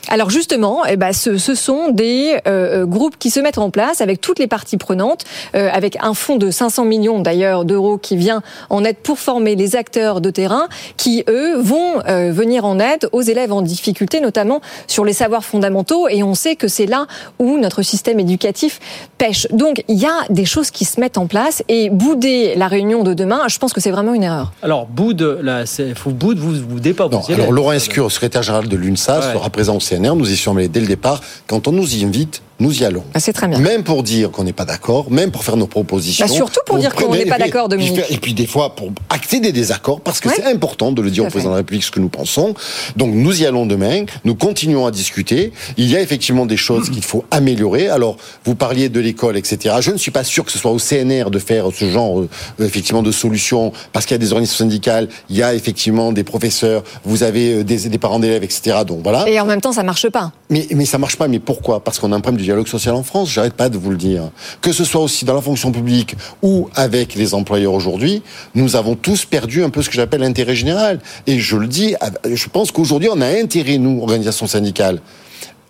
Alors justement, eh ben, ce, ce sont des euh, groupes qui se mettent en place avec toutes les parties prenantes, avec un fonds de 500 millions d'ailleurs d'euros qui vient en aide pour former les acteurs de terrain qui, eux, vont euh, venir en aide aux élèves en difficulté, notamment sur les savoirs fondamentaux. Et on sait que c'est là où notre système éducatif pêche. Donc il y a des choses qui se mettent en place et bouder la réunion de demain, je pense que c'est vraiment une erreur. Alors boude, là, faut boude, vous vous boudez pas. Non, alors Laurent Escure, secrétaire général de l'UNSA, sera présent au CNR. Nous y sommes allés dès le départ. Quand on nous y invite, nous y allons. Ah, c'est très bien. Même pour dire qu'on n'est pas d'accord, même pour faire nos propositions. Bah surtout pour, dire qu'on n'est pas d'accord, Dominique. Et puis des fois pour acter des désaccords, parce que c'est important de le dire au président de la République ce que nous pensons. Donc nous y allons demain, nous continuons à discuter. Il y a effectivement des choses qu'il faut améliorer. Alors vous parliez de l'école, etc. Je ne suis pas sûr que ce soit au CNR de faire ce genre euh, effectivement de solutions, parce qu'il y a des organisations syndicales, il y a effectivement des professeurs, vous avez euh, des, des parents d'élèves, etc. Donc voilà. Et en même temps, ça marche pas. Mais mais ça marche pas. Mais pourquoi? Parce qu'on a un problème du dialogue social en France. J'arrête pas de vous le dire. Que ce soit aussi dans la fonction publique ou avec les employeurs aujourd'hui, nous avons tous perdu un peu ce que j'appelle l'intérêt général. Et je le dis, je pense qu'aujourd'hui, on a intérêt, nous, organisations syndicales,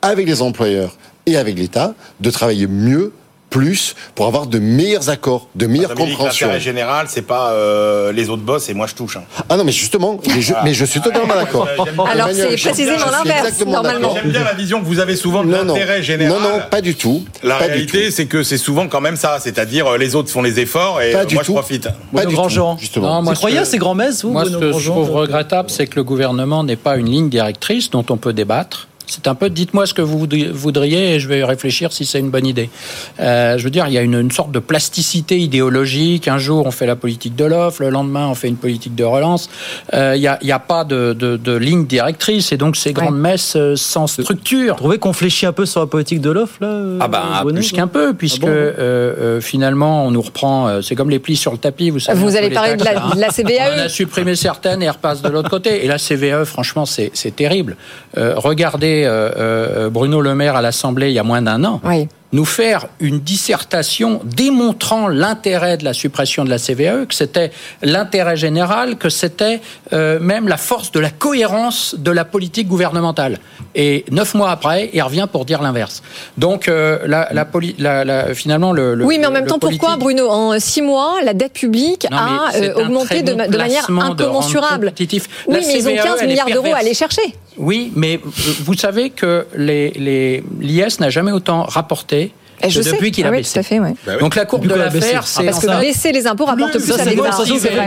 avec les employeurs et avec l'État, de travailler mieux plus pour avoir de meilleurs accords, de meilleures compréhensions. L'intérêt général, c'est pas euh, les autres boss et moi je touche. Hein. Ah non, mais justement, mais je, suis totalement d'accord. Alors c'est précisément l'inverse normalement. J'aime bien la vision que vous avez souvent de l'intérêt général. Non, non, pas du tout. La réalité, c'est que c'est souvent quand même ça, c'est-à-dire euh, les autres font les efforts et moi je profite. Pas du tout, justement. vous croyez à ces grands-messes Moi, ce que je trouve regrettable, c'est que le gouvernement n'ait pas une ligne directrice dont on peut débattre c'est un peu, dites-moi ce que vous voudriez et je vais réfléchir si c'est une bonne idée. Euh, je veux dire, il y a une, sorte de plasticité idéologique. Un jour, on fait la politique de l'offre, le lendemain, on fait une politique de relance. Euh, il n'y a, pas de, ligne directrice et donc ces grandes messes euh, sans structure. Vous trouvez qu'on fléchit un peu sur la politique de l'offre là Ah ben plus qu'un peu, puisque ah finalement, on nous reprend. c'est comme les plis sur le tapis. Vous, savez, vous allez parler de la, de la, CVAE. On a supprimé certaines et elles repassent de l'autre côté. Et la CVAE, franchement, c'est terrible. regardez euh, euh, Bruno Le Maire à l'Assemblée il y a moins d'un an. nous faire une dissertation démontrant l'intérêt de la suppression de la CVAE, que c'était l'intérêt général, que c'était euh, même la force de la cohérence de la politique gouvernementale. Et neuf mois après, il revient pour dire l'inverse. Donc, la, la, finalement, le, Oui, mais en même temps, pourquoi, Bruno En six mois, la dette publique a augmenté de, manière incommensurable. Oui, mais ils ont 15 milliards d'euros à aller chercher. Oui, mais vous savez que l'IS n'a jamais autant rapporté je depuis qu'il a ah baissé. Tout à fait, ouais. Bah Donc la courbe de l'affaire, c'est parce que baisser les impôts rapporte plus, à l'État.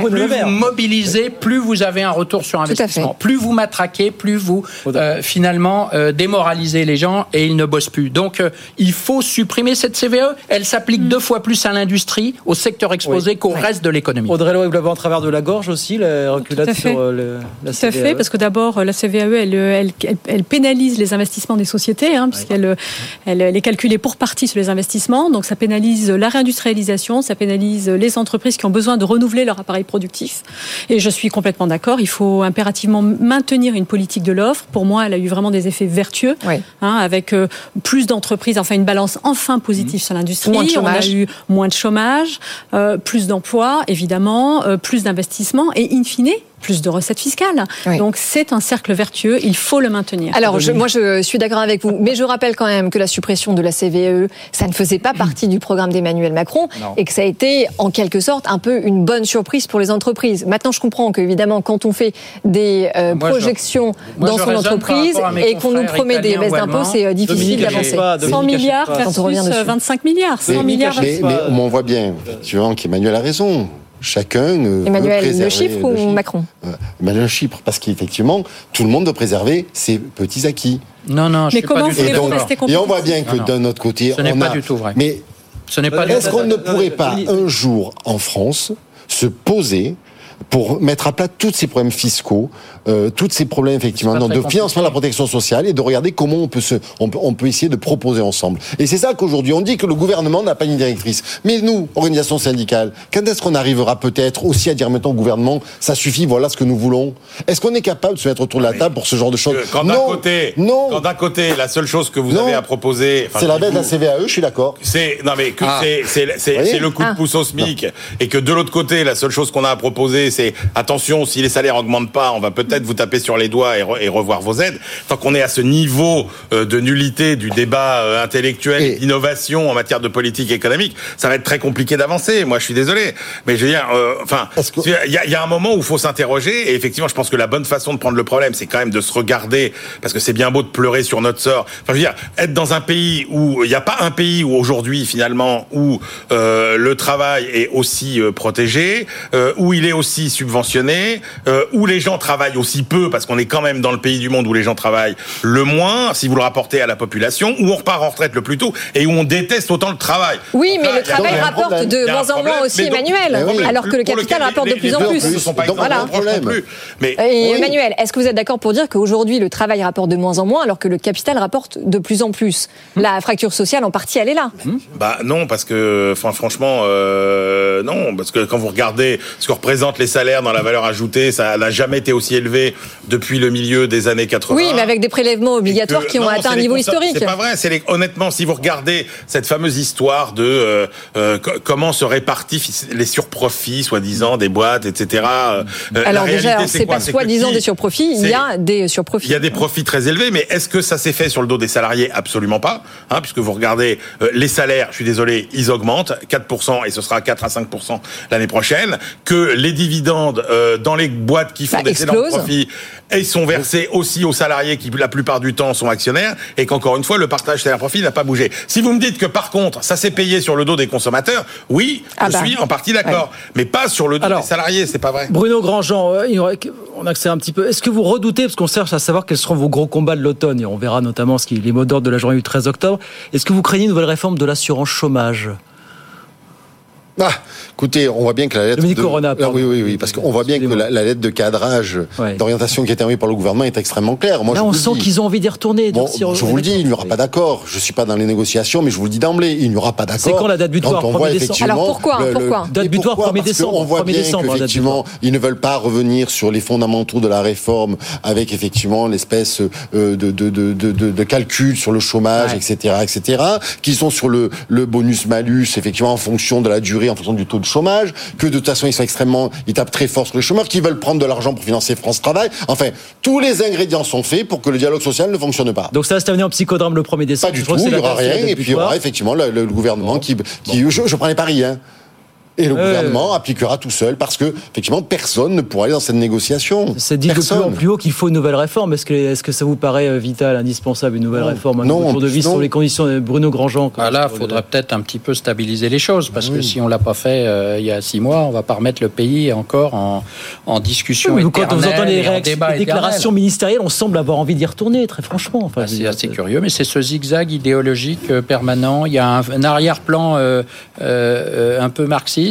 Plus vous mobilisez, plus vous avez un retour sur investissement. Plus vous matraquez, plus vous euh, finalement euh, démoralisez les gens et ils ne bossent plus. Donc euh, il faut supprimer cette CVE. Elle s'applique deux fois plus à l'industrie, au secteur exposé qu'au reste de l'économie. Audrey vous l'avez en travers de la gorge aussi, la reculade sur le, la CVE. Tout à fait, parce que d'abord la CVE, elle, elle, elle, pénalise les investissements des sociétés, hein, puisqu'elle elle, est calculée pour partie sur les investissements. Donc ça pénalise la réindustrialisation, ça pénalise les entreprises qui ont besoin de renouveler leur appareil productif. Et je suis complètement d'accord. Il faut impérativement maintenir une politique de l'offre. Pour moi, elle a eu vraiment des effets vertueux, hein, avec euh, plus d'entreprises, enfin une balance enfin positive mmh. sur l'industrie. On a eu moins de chômage, euh, plus d'emplois, évidemment, euh, plus d'investissements et in fine plus de recettes fiscales. Donc c'est un cercle vertueux, il faut le maintenir. Alors moi je suis d'accord avec vous, mais je rappelle quand même que la suppression de la CVE, ça ne faisait pas partie du programme d'Emmanuel Macron et que ça a été en quelque sorte un peu une bonne surprise pour les entreprises. Maintenant je comprends qu'évidemment quand on fait des euh, projections dans son entreprise et qu'on nous promet des baisses d'impôts, c'est euh, difficile d'avancer. 100 milliards versus 25 milliards. 100 milliards. Mais, mais, on voit bien, tu vois, qu'Emmanuel a raison chacun. Emmanuel le chiffre ou Macron Emmanuel Chypre, parce qu'effectivement, tout le monde doit préserver ses petits acquis. Non, non, je mais comment pas rester Et on voit bien que d'un autre côté, ce n'est pas du tout vrai. Mais ce n'est pas. Est-ce qu'on ne pourrait pas un jour en France se poser pour mettre à plat tous ces problèmes fiscaux, euh, tous ces problèmes effectivement de financement de la protection sociale et de regarder comment on peut se, on peut, on peut essayer de proposer ensemble. Et c'est ça qu'aujourd'hui on dit que le gouvernement n'a pas une directrice. Mais nous, organisation syndicale, quand est-ce qu'on arrivera peut-être aussi à dire maintenant au gouvernement, ça suffit, voilà ce que nous voulons? Est-ce qu'on est capable de se mettre autour de la table pour ce genre de choses? Quand d'un côté, non. Quand d'un côté, la seule chose que vous avez à proposer, c'est la baisse de la CVAE, je suis d'accord. C'est non mais que ah. c'est le coup de ah. pouce au SMIC et que de l'autre côté, la seule chose qu'on a à proposer, c'est attention, si les salaires augmentent pas, on va peut-être vous taper sur les doigts et, revoir vos aides. Tant qu'on est à ce niveau euh, de nullité du débat euh, intellectuel d'innovation en matière de politique économique, ça va être très compliqué d'avancer. Moi, je suis désolé, mais je veux dire, euh, enfin, il y, a, un moment où il faut s'interroger. Et effectivement, je pense que la bonne façon de prendre le problème, c'est quand même de se regarder, parce que c'est bien beau de pleurer sur notre sort. Enfin, je veux dire, être dans un pays où il n'y a pas un pays où aujourd'hui, finalement, où le travail est aussi protégé, où il est aussi subventionné, euh, où les gens travaillent aussi peu, parce qu'on est quand même dans le pays du monde où les gens travaillent le moins, si vous le rapportez à la population, où on repart en retraite le plus tôt, et où on déteste autant le travail. Oui, mais le travail rapporte de moins en moins aussi, Emmanuel, alors que le capital rapporte de plus en plus. Ne sont pas voilà. plus. Mais Emmanuel, est-ce que vous êtes d'accord pour dire qu'aujourd'hui le travail rapporte de moins en moins, alors que le capital rapporte de plus en plus? La fracture sociale, en partie, elle est là. Bah non, parce que, enfin, franchement, euh, non, parce que quand vous regardez ce que représentent les salaires dans la valeur ajoutée, ça n'a jamais été aussi élevé depuis le milieu des années 80. Oui, mais avec des prélèvements obligatoires qui ont atteint un niveau historique. C'est pas vrai. C'est honnêtement, si vous regardez cette fameuse histoire de euh, euh, comment se répartissent les surprofits, soi-disant, des boîtes, etc. Euh, Alors déjà, c'est pas soi-disant des surprofits. Il y a des surprofits. Il y a des profits très élevés, mais est-ce que ça s'est fait sur le dos des salariés? Absolument pas. Hein, puisque vous regardez les salaires, je suis désolé, ils augmentent 4% et ce sera 4 à 5% l'année prochaine. Que les dividendes euh, dans les boîtes qui font des excellents profits, et ils sont versés aussi aux salariés qui la plupart du temps sont actionnaires, et qu'encore une fois le partage salaire-profit n'a pas bougé. Si vous me dites que par contre ça s'est payé sur le dos des consommateurs, oui, ah je bah. suis en partie d'accord, mais pas sur le dos des salariés, c'est pas vrai. Bruno Grandjean, euh, on accélère un petit peu. Est-ce que vous redoutez, parce qu'on cherche à savoir quels seront vos gros combats de l'automne, et on verra notamment ce qui les mots d'ordre de la journée du 13 octobre. Est-ce que vous craignez une nouvelle réforme de l'assurance chômage? Ah, écoutez, on voit bien que la lettre. de... Corona, ah, oui, oui, oui, parce qu'on voit bien que la, lettre de cadrage d'orientation qui a été envoyée par le gouvernement est extrêmement claire. Moi, Là, on sent qu'ils ont envie d'y retourner. Bon, je vous le dis, il n'y aura pas d'accord. Je suis pas dans les négociations, mais je vous le dis d'emblée, il n'y aura pas d'accord. C'est quand la date butoir 1er décembre Alors pourquoi, pourquoi Date butoir 1er décembre. On voit bien qu'effectivement, ils ne veulent pas revenir sur les fondamentaux de la réforme avec effectivement l'espèce euh, de, de, de, de, calcul sur le chômage, etc., etc., qui sont sur le, le bonus-malus, effectivement, en fonction de la durée, en fonction du taux de chômage que de toute façon ils sont extrêmement, ils tapent très fort sur les chômeurs, qui veulent prendre de l'argent pour financer France Travail. Enfin, tous les ingrédients sont faits pour que le dialogue social ne fonctionne pas. Donc ça va se terminer en psychodrame le 1er décembre. Pas du tout, il n'y aura rien, et puis il y aura effectivement le, gouvernement qui, qui je, je prends les paris, hein. Et le gouvernement appliquera tout seul parce que, effectivement, personne ne pourra aller dans cette négociation. C'est dit de plus en plus haut qu'il faut une nouvelle réforme. Est-ce que, est que ça vous paraît euh, vital, indispensable, une nouvelle réforme, un non, tour de vis sur les conditions de Bruno Grandjean ah Là, il faudrait peut-être un petit peu stabiliser les choses parce que si on l'a pas fait euh, il y a six mois, on va pas remettre le pays encore en, en discussion. Oui, quand vous entendez les, déclarations ministérielles, on semble avoir envie d'y retourner, très franchement. Enfin, ah, c'est assez curieux, mais c'est ce zigzag idéologique euh, permanent. Il y a un, arrière-plan un peu marxiste.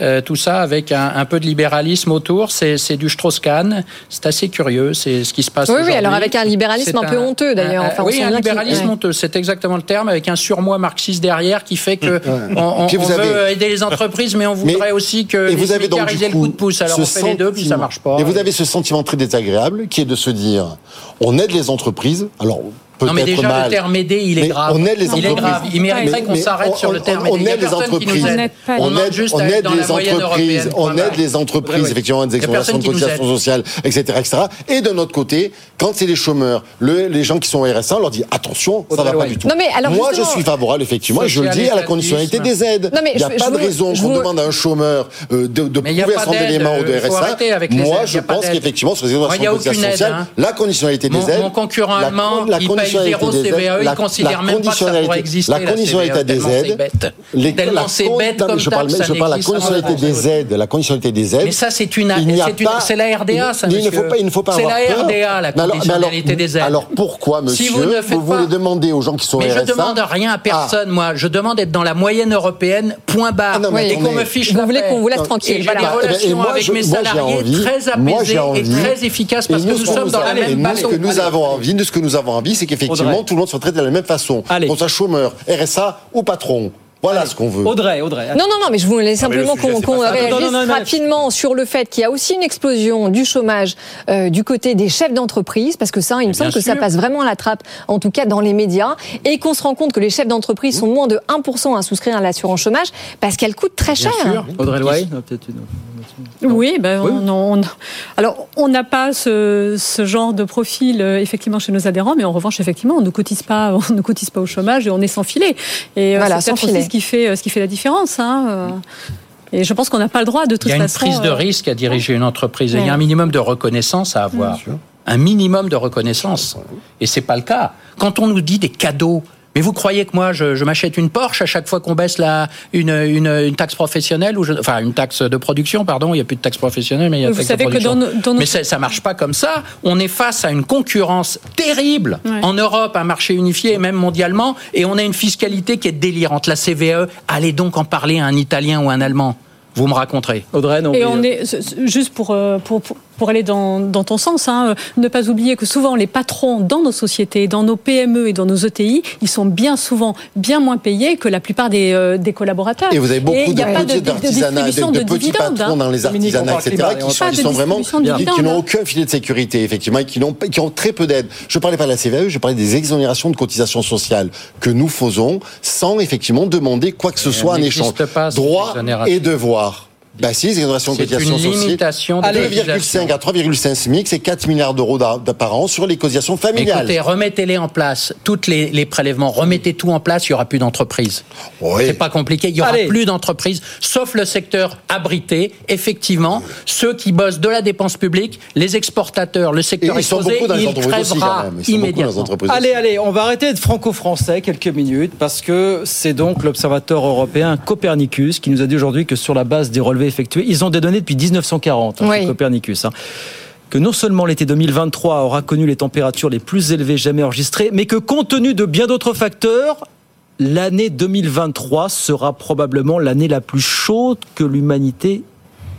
Euh, tout ça avec un, peu de libéralisme autour. C'est du Strauss-Kahn. C'est assez curieux, c'est ce qui se passe. Oui, oui, alors avec un libéralisme un, peu honteux d'ailleurs. Enfin, oui, un libéralisme honteux, c'est exactement le terme, avec un surmoi marxiste derrière qui fait que on, veut aider les entreprises, mais on voudrait aussi que et vous avez donc, le coup de pouce. Alors on fait les deux, puis ça marche pas. Et vous avez ce sentiment très désagréable qui est de se dire, on aide les entreprises. Alors Non, mais déjà, mal. le terme aider, il est Mais grave. on aide les il est entreprises. grave. Il mériterait qu'on s'arrête on- sur le on- terme On aider. A aide les personne qui nous entreprises. aide. On On aide, juste on aide dans la les moyenne entreprises. européenne. On aide les entreprises, effectivement, des exonérations de cotisations sociales, etc., etc. Et de notre côté, quand c'est les chômeurs, le- les gens qui sont au RSA, on leur dit attention, ça va pas du tout. Non, mais alors, Moi, je suis favorable, effectivement, et je le dis à la conditionnalité des aides. Il n'y a pas de raison je qu'on vous- demande à un chômeur euh, de, de prouver à son élément ou de euh, RSA. Moi, je pense qu'effectivement, sur les exonérations de cotisations sociales, la conditionnalité des aides. mon concurrent allemand, la il paye conditionnalité zéro des aides, CVAE, il la- considère la même pas que ça conditionnalité- pourrait exister, La la conditionnalité des c'est aides. Tellement la c'est bête mais comme je parle, je parle de la conditionnalité des aides, la conditionnalité des aides. Mais ça, c'est une- c'est c'est la RDA, ça, il, il ne faut pas, il ne faut pas C'est avoir la peur. RDA, la Mais alors- mais conditionnalité des aides. Alors pourquoi, monsieur, Si vous voulez demander aux gens qui sont Mais RSA je demande rien à personne, moi. Je demande d'être dans la moyenne européenne, point barre. Ah mais et qu'on me fiche Vous la voulez qu'on vous laisse tranquille, j'ai des Eh ben, relations avec mes moi, j'ai salariés envie- très moi, apaisées j'ai et envie- très efficaces parce que nous, sommes dans la même nous, ce que nous avons envie, de ce que nous avons envie, c'est qu'effectivement, tout le monde soit traité de la même façon. Qu'on soit chômeur, RSA ou patron. Voilà ce qu'on veut. Audrey, Audrey. Non, non, non, mais je voulais Ah, simplement qu'on réagisse Non, non, non, non. rapidement sur le fait qu'il y a aussi une explosion du chômage euh, du côté des chefs d'entreprise, parce que ça, il me semble que ça sûr. passe vraiment à la trappe, en tout cas dans les médias, et qu'on se rend compte que les chefs d'entreprise sont moins de 1% à souscrire à l'assurance chômage, parce qu'elle coûte très cher. Audrey Loy, peut-être une. Oui, ben, On, on- alors on n'a pas ce, ce genre de profil euh, effectivement chez nos adhérents, mais en revanche effectivement on ne cotise pas, on ne cotise pas au chômage et on est sans filet. Et euh, Voilà, sans filet. Ce qui fait euh, ce qui fait la différence. hein, euh. Et je pense qu'on n'a pas le droit de toute Il y a une façon. prise de euh, risque à diriger une entreprise. Il y a un minimum de reconnaissance à avoir. Un minimum de reconnaissance. Et c'est pas le cas. Quand on nous dit des cadeaux, mais vous croyez que moi, je, je m'achète une Porsche à chaque fois qu'on baisse la, une, une, une taxe professionnelle ou je- enfin une taxe de production, pardon. Il n'y a plus de taxe professionnelle, mais il y a Vous taxe savez de que production. dans nos- dans nos- Mais ça, ça marche pas comme ça. On est face à une concurrence terrible Ouais. en Europe, un marché unifié et même mondialement, et on a une fiscalité qui est délirante. La CVE, allez donc en parler à un Italien ou un Allemand. Vous me raconterez. Audrey, non. Et mais, on euh, est juste pour, euh, pour, pour, pour aller dans, dans ton sens, hein, ne pas oublier que souvent les patrons dans nos sociétés, dans nos PME et dans nos ETI, ils sont bien souvent bien moins payés que la plupart des, euh, des collaborateurs. Et vous avez beaucoup il de n'y a pas de, petits de artisanats, de, distribution de de, petits dividendes. patrons hein. dans les on artisanats, etc., climat, qui on sont, vraiment, qui, n'ont hein. aucun filet de sécurité, effectivement, et qui n'ont, pas- qui ont très peu d'aide. Je parlais pas de la CVAE, je parlais des exonérations de cotisations sociales que nous faisons sans effectivement demander quoi que ce soit en échange. exonérations. et devoirs. Bah si, les exonérations de C'est cotisations une sociales. limitation de 2,5 à 3,5 SMIC, c'est 4 milliards d'euros par an sur les cotisations familiales. Écoutez, remettez-les en place, toutes les, les prélèvements, remettez tout en place, il y aura plus d'entreprises. C'est pas compliqué, il y aura Allez. plus d'entreprises, sauf le secteur abrité. Effectivement, ceux qui bossent de la dépense publique, les exportateurs, le Et secteur ils sont beaucoup dans les il entreprises aussi, quand crèvera même. Ils sont beaucoup dans les immédiatement. Allez, aussi. allez, on va arrêter de franco-français quelques minutes parce que c'est donc l'observateur européen Copernicus qui nous a dit aujourd'hui que sur la base des relevés ils ont des données depuis 1940, hein, Oui. Copernicus. hein, que non seulement l'été 2023 aura connu les températures les plus élevées jamais enregistrées, mais que compte tenu de bien d'autres facteurs, l'année 2023 sera probablement l'année la plus chaude que l'humanité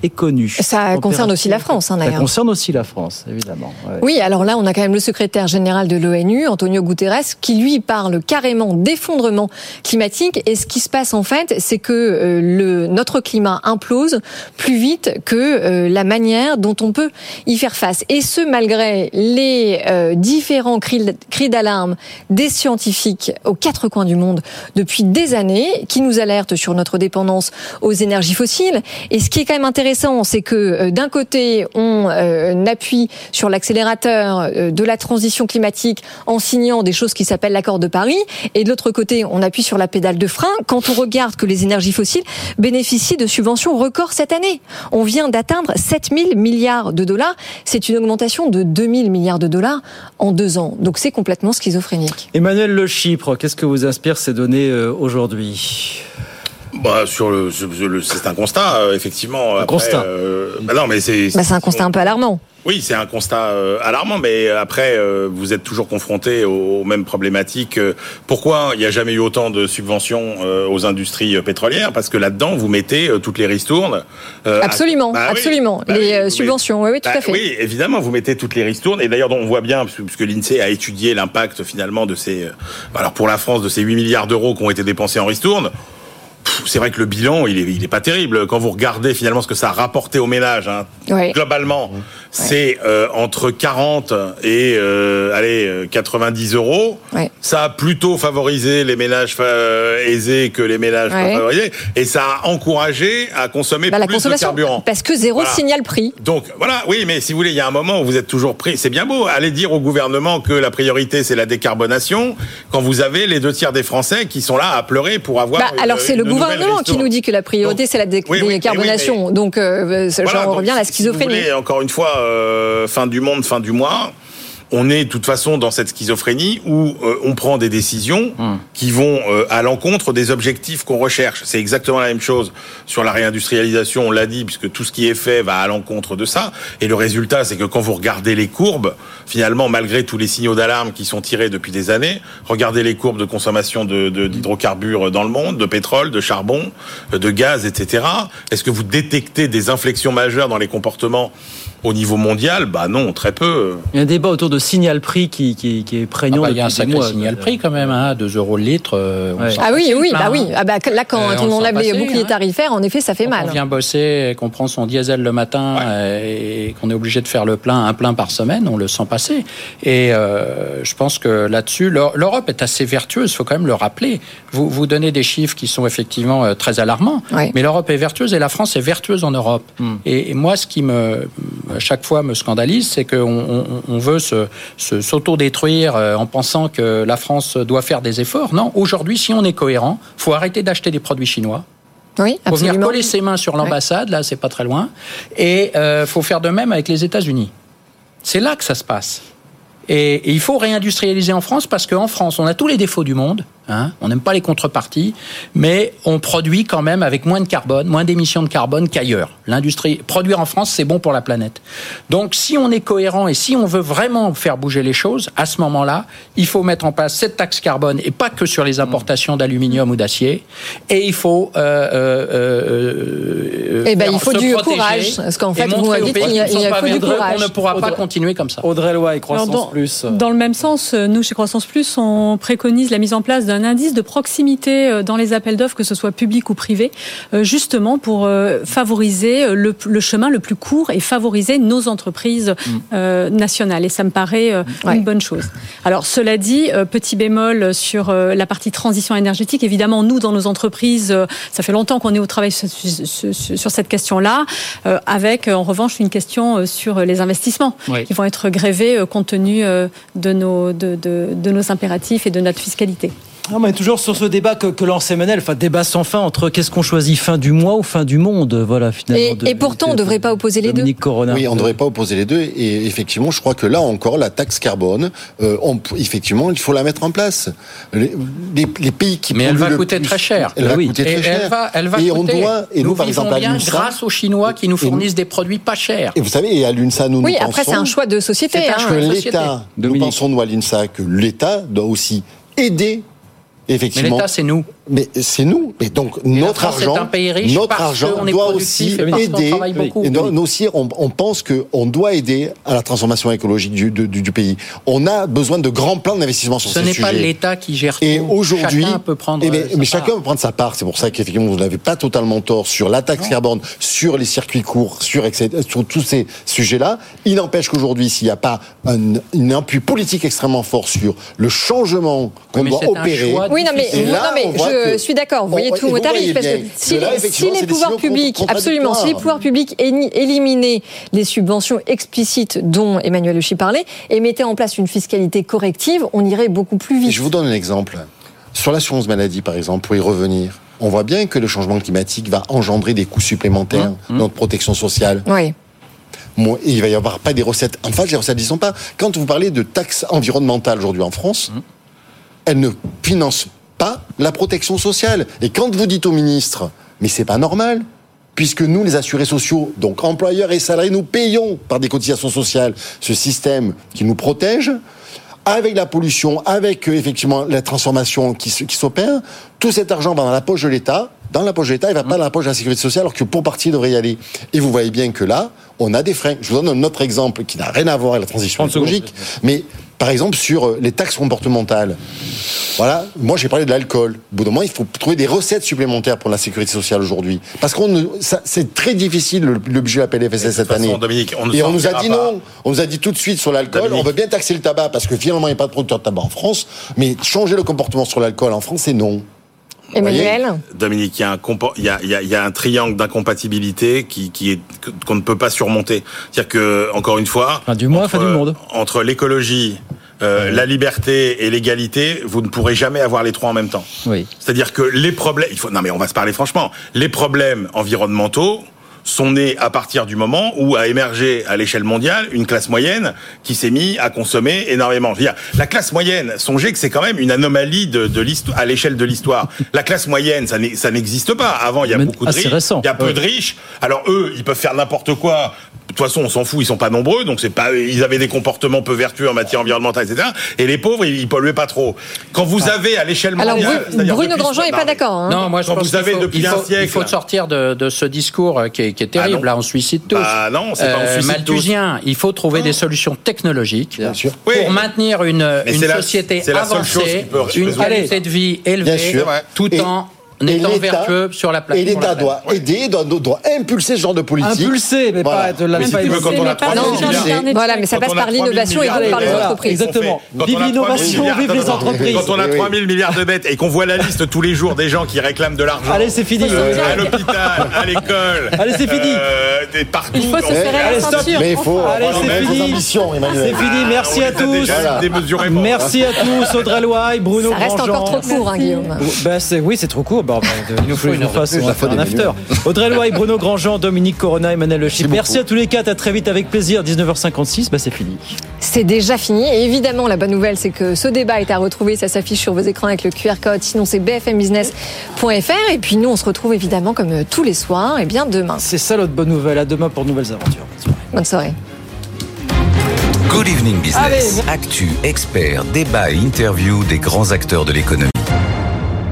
ait connue. Ça concerne aussi la France, hein, Ça d'ailleurs. concerne aussi la France, évidemment. ouais. Oui, alors là, on a quand même le secrétaire général de l'ONU, Antonio Guterres, qui lui parle carrément d'effondrement climatique. Et ce qui se passe en fait, c'est que euh, le, notre climat implose plus vite que euh, la manière dont on peut y faire face. Et ce, malgré les euh, différents cris, cris d'alarme des scientifiques aux quatre coins du monde depuis des années, qui nous alertent sur notre dépendance aux énergies fossiles. Et ce qui est quand même intéressant, c'est que euh, d'un côté, on euh, appuie sur l'accélérateur euh, de la transition climatique en signant des choses qui s'appellent l'accord de Paris, et de l'autre côté, on appuie sur la pédale de frein quand on regarde que les énergies fossiles bénéficient de subventions records cette année. On vient d'atteindre 7 000 milliards de dollars. C'est une augmentation de 2 000 milliards de dollars en deux ans. Donc c'est complètement schizophrénique. Emmanuel Le Chypre, qu'est-ce que vous inspire ces données aujourd'hui? Bah, sur le, sur le- c'est un constat, euh, effectivement. Un constat. bah non, mais c'est. Bah, c'est un constat un peu alarmant. Oui, c'est un constat euh, alarmant, mais après, euh, vous êtes toujours confronté aux, aux mêmes problématiques. Euh, Pourquoi il n'y a jamais eu autant de subventions euh, aux industries euh, pétrolières? Parce que là-dedans, vous mettez euh, toutes les ristournes. euh, à- Absolument, Bah absolument. bah les euh, subventions, oui, oui, tout bah à fait. Oui, évidemment, vous mettez toutes les ristournes. Et d'ailleurs, on voit bien, puisque puisque l'INSEE a étudié l'impact finalement de ces, euh, alors pour la France, de ces 8 milliards d'euros qui ont été dépensés en ristournes. C'est vrai que le bilan, il est, il est pas terrible. Quand vous regardez finalement ce que ça a rapporté aux ménages, hein, globalement, c'est euh, entre 40 et euh, allez 90 euros. Ça a plutôt favorisé les ménages aisés que les ménages pas favorisés, et ça a encouragé à consommer bah, plus de carburant. Parce que zéro signal prix. Donc voilà, oui, mais si vous voulez, il y a un moment où vous êtes toujours pris. C'est bien beau, allez dire au gouvernement que la priorité c'est la décarbonation, quand vous avez les deux tiers des Français qui sont là à pleurer pour avoir. Bah, alors c'est le gouvernement qui nous dit que la priorité c'est la décarbonation. Donc euh, on revient à la schizophrénie. encore une fois, euh, fin du monde, fin du mois on est de toute façon dans cette schizophrénie où euh, on prend des décisions hmm. qui vont euh, à l'encontre des objectifs qu'on recherche. C'est exactement la même chose sur la réindustrialisation, on l'a dit, puisque tout ce qui est fait va à l'encontre de ça. Et le résultat, c'est que quand vous regardez les courbes, finalement, malgré tous les signaux d'alarme qui sont tirés depuis des années, regardez les courbes de consommation d'hydrocarbures de, dans le monde, de pétrole, de charbon, de gaz, etc. Est-ce que vous détectez des inflexions majeures dans les comportements au niveau mondial, bah non, très peu. Il y a un débat autour de signal prix qui, qui, qui est prégnant. Ah bah, il y a un sacré signal prix quand même, hein, 2 euros le litre. Euh, ah oui, oui, bah oui. Ah bah, là, quand euh, on, enlève les boucliers hein. tarifaires, en effet, ça fait mal. On vient bosser, qu'on prend son diesel le matin euh, et qu'on est obligé de faire le plein, un plein par semaine, on le sent passer. Et je pense que là-dessus, l'Europe est assez vertueuse, il faut quand même le rappeler. Vous, vous donnez des chiffres qui sont effectivement très alarmants, mais l'Europe est vertueuse et la France est vertueuse en Europe. Hmm. Et, et moi, ce qui me chaque fois me scandalise, c'est qu'on on, veut s'auto-détruire euh, en pensant que la France doit faire des efforts. Non, aujourd'hui, si on est cohérent, faut arrêter d'acheter des produits chinois. Oui, faut venir coller ses mains sur l'ambassade, là, c'est pas très loin. Et euh, faut faire de même avec les États-Unis. C'est là que ça se passe. et il faut réindustrialiser en France parce qu'en France, on a tous les défauts du monde. Hein. on n'aime pas les contreparties, mais on produit quand même avec moins de carbone, moins d'émissions de carbone qu'ailleurs. L'industrie, produire en France, c'est bon pour la planète. Donc, si on est cohérent et si on veut vraiment faire bouger les choses, à ce moment-là, il faut mettre en place cette taxe carbone et pas que sur les importations d'aluminium ou d'acier. Et il faut. Euh, euh, euh, eh ben, il faut du courage, parce qu'en fait, vous dites qu'il y a, il faut du courage. On ne pourra pas continuer comme ça. Audrey Loy et Croissance dans, Plus. Dans le même sens, nous chez Croissance Plus, on préconise la mise en place d'un un indice de proximité euh, dans les appels d'offres, que ce soit public ou privé, euh, justement pour euh, favoriser le, chemin le plus court et favoriser nos entreprises mm. nationales. Et ça me paraît une bonne chose. Alors, cela dit, petit bémol sur la partie transition énergétique. Évidemment, nous, dans nos entreprises, ça fait longtemps qu'on est au travail sur, cette question-là, avec en revanche une question sur les investissements qui vont être grévés compte tenu de nos, de, de nos impératifs et de notre fiscalité. On est toujours sur ce débat que, que lance Emmanuel, enfin débat sans fin entre qu'est-ce qu'on choisit, fin du mois ou fin du monde, voilà finalement. Et, pourtant, on ne devrait pas opposer les deux. Corona. Oui, on ne devrait pas opposer les deux. Et effectivement, je crois que là encore, la taxe carbone, euh, effectivement, il faut la mettre en place. Les, pays qui mais elle va coûter très cher. Elle va coûter très cher. Elle va, elle va et on doit, et nous, par exemple, bien grâce aux Chinois qui nous fournissent des produits pas chers. Et vous savez, et à l'UNSA, nous, oui, nous après, c'est un choix de société. Hein, que l'État, nous pensons nous à l'UNSA que l'État doit aussi aider effectivement. Mais l'État, c'est nous. Mais c'est nous. Et donc notre argent, notre argent doit aussi aider. Et nous aussi, on, on pense qu'on doit aider à la transformation écologique du, du, du, pays. On a besoin de grands plans d'investissement sur ce ces sujets. Ce n'est pas l'État qui gère et tout. Et aujourd'hui, chacun peut prendre. mais, mais chacun peut prendre sa part. C'est pour ça qu'effectivement, vous n'avez pas totalement tort sur la taxe carbone, sur les circuits courts, sur, sur tous ces sujets-là. Il n'empêche qu'aujourd'hui, s'il n'y a pas un, un, appui politique extrêmement fort sur le changement qu'on doit opérer. Oui, non, mais, non, mais je, suis d'accord. Vous voyez tous vos tarifs. Parce que si, les, pouvoirs publics, absolument, si les pouvoirs publics éliminaient les subventions explicites dont Emmanuel Lechy parlait et mettaient en place une fiscalité corrective, on irait beaucoup plus vite. je vous donne un exemple. Sur l'assurance maladie, par exemple, pour y revenir, on voit bien que le changement climatique va engendrer des coûts supplémentaires mmh. dans notre protection sociale. Oui. il va y avoir pas des recettes. En fait, les recettes n'y sont pas. Quand vous parlez de taxes environnementales aujourd'hui en France, mmh. Elles ne financent pas la protection sociale. Et quand vous dites au ministre, mais c'est pas normal, puisque nous, les assurés sociaux, donc employeurs et salariés, nous payons par des cotisations sociales ce système qui nous protège, avec la pollution, avec euh, effectivement la transformation qui, qui s'opère, tout cet argent va dans la poche de l'État. Dans la poche de l'État, il va pas dans la poche de la sécurité sociale, alors que pour partie, il devrait y aller. Et vous voyez bien que là, on a des freins. Je vous donne un autre exemple qui n'a rien à voir avec la transition écologique, mais par exemple, sur les taxes comportementales. Voilà, moi j'ai parlé de l'alcool. Au bout d'un moment, il faut trouver des recettes supplémentaires pour la sécurité sociale aujourd'hui. Parce qu'on c'est très difficile le, budget de la PLFSS cette année. Dominique, on Et on nous a dit non. On nous a dit tout de suite sur l'alcool, on veut bien taxer le tabac parce que finalement il n'y a pas de producteurs de tabac en France, mais changer le comportement sur l'alcool en France, c'est non. Emmanuel Dominique, il y a un, il y a, il y a, un triangle d'incompatibilité qui, qui est qu'on ne peut pas surmonter. C'est-à-dire que encore une fois, du moins, entre, du monde. entre l'écologie, euh, la liberté et l'égalité, vous ne pourrez jamais avoir les trois en même temps. Oui. C'est-à-dire que les problèmes, il faut, non mais on va se parler franchement, les problèmes environnementaux, sont nés à partir du moment où a émergé à l'échelle mondiale une classe moyenne qui s'est mise à consommer énormément. Je veux dire, la classe moyenne, songez que c'est quand même une anomalie de, de à l'échelle de l'histoire. La classe moyenne, ça n'existe pas. Avant, il y a beaucoup de riches, il y a peu de riches. Alors eux, ils peuvent faire n'importe quoi. De toute façon, on s'en fout, ils sont pas nombreux, donc c'est pas, ils avaient des comportements peu vertueux en matière environnementale, etc. Et les pauvres, ils, polluaient pas trop. Quand vous ah. avez à l'échelle mondiale, Alors Bruno Grandjean n'est pas d'accord. Hein. Non, moi je pense vous avez faut, depuis il faut, un siècle, il faut sortir de, de ce discours qui est, qui est terrible. Là, on suicide tous. Ah non, c'est pas on euh, suicide Malthusien, il faut trouver des solutions technologiques pour maintenir une, une société avancée, une qualité de vie élevée, tout en étant vertueux sur la plateforme. Et l'État doit aider, doit, doit impulser ce genre de politique. Impulser, mais pas de la Voilà, mais ça passe par l'innovation et donc par les entreprises. Exactement. Vive l'innovation, vive les entreprises. Quand on a 3 000 milliards de dettes et qu'on voit la liste tous les jours des gens qui réclament de l'argent. Allez, c'est fini. À l'hôpital, à l'école. Allez, c'est fini. Partout. Il faut se serrer la ceinture. Mais il faut c'est fini. C'est fini. Merci à tous. Merci à tous. Audrey Loy, Bruno Ça reste encore trop court, Guillaume. Oui, c'est trop court. Il nous faut une face un after. Audrey Loy, Bruno Grandjean, Dominique Corona, Emmanuel Le Merci à tous les quatre. À très vite avec plaisir. 19h56, bah c'est fini. C'est déjà fini. Et évidemment, la bonne nouvelle, c'est que ce débat est à retrouver. Ça s'affiche sur vos écrans avec le QR code. Sinon, c'est bfmbusiness.fr. Et puis nous, on se retrouve évidemment comme euh, tous les soirs. Et bien demain. C'est ça l'autre bonne nouvelle. À demain pour de nouvelles aventures. Bonne soirée. Good evening business. Actu, expert, débat et interview des grands acteurs de l'économie.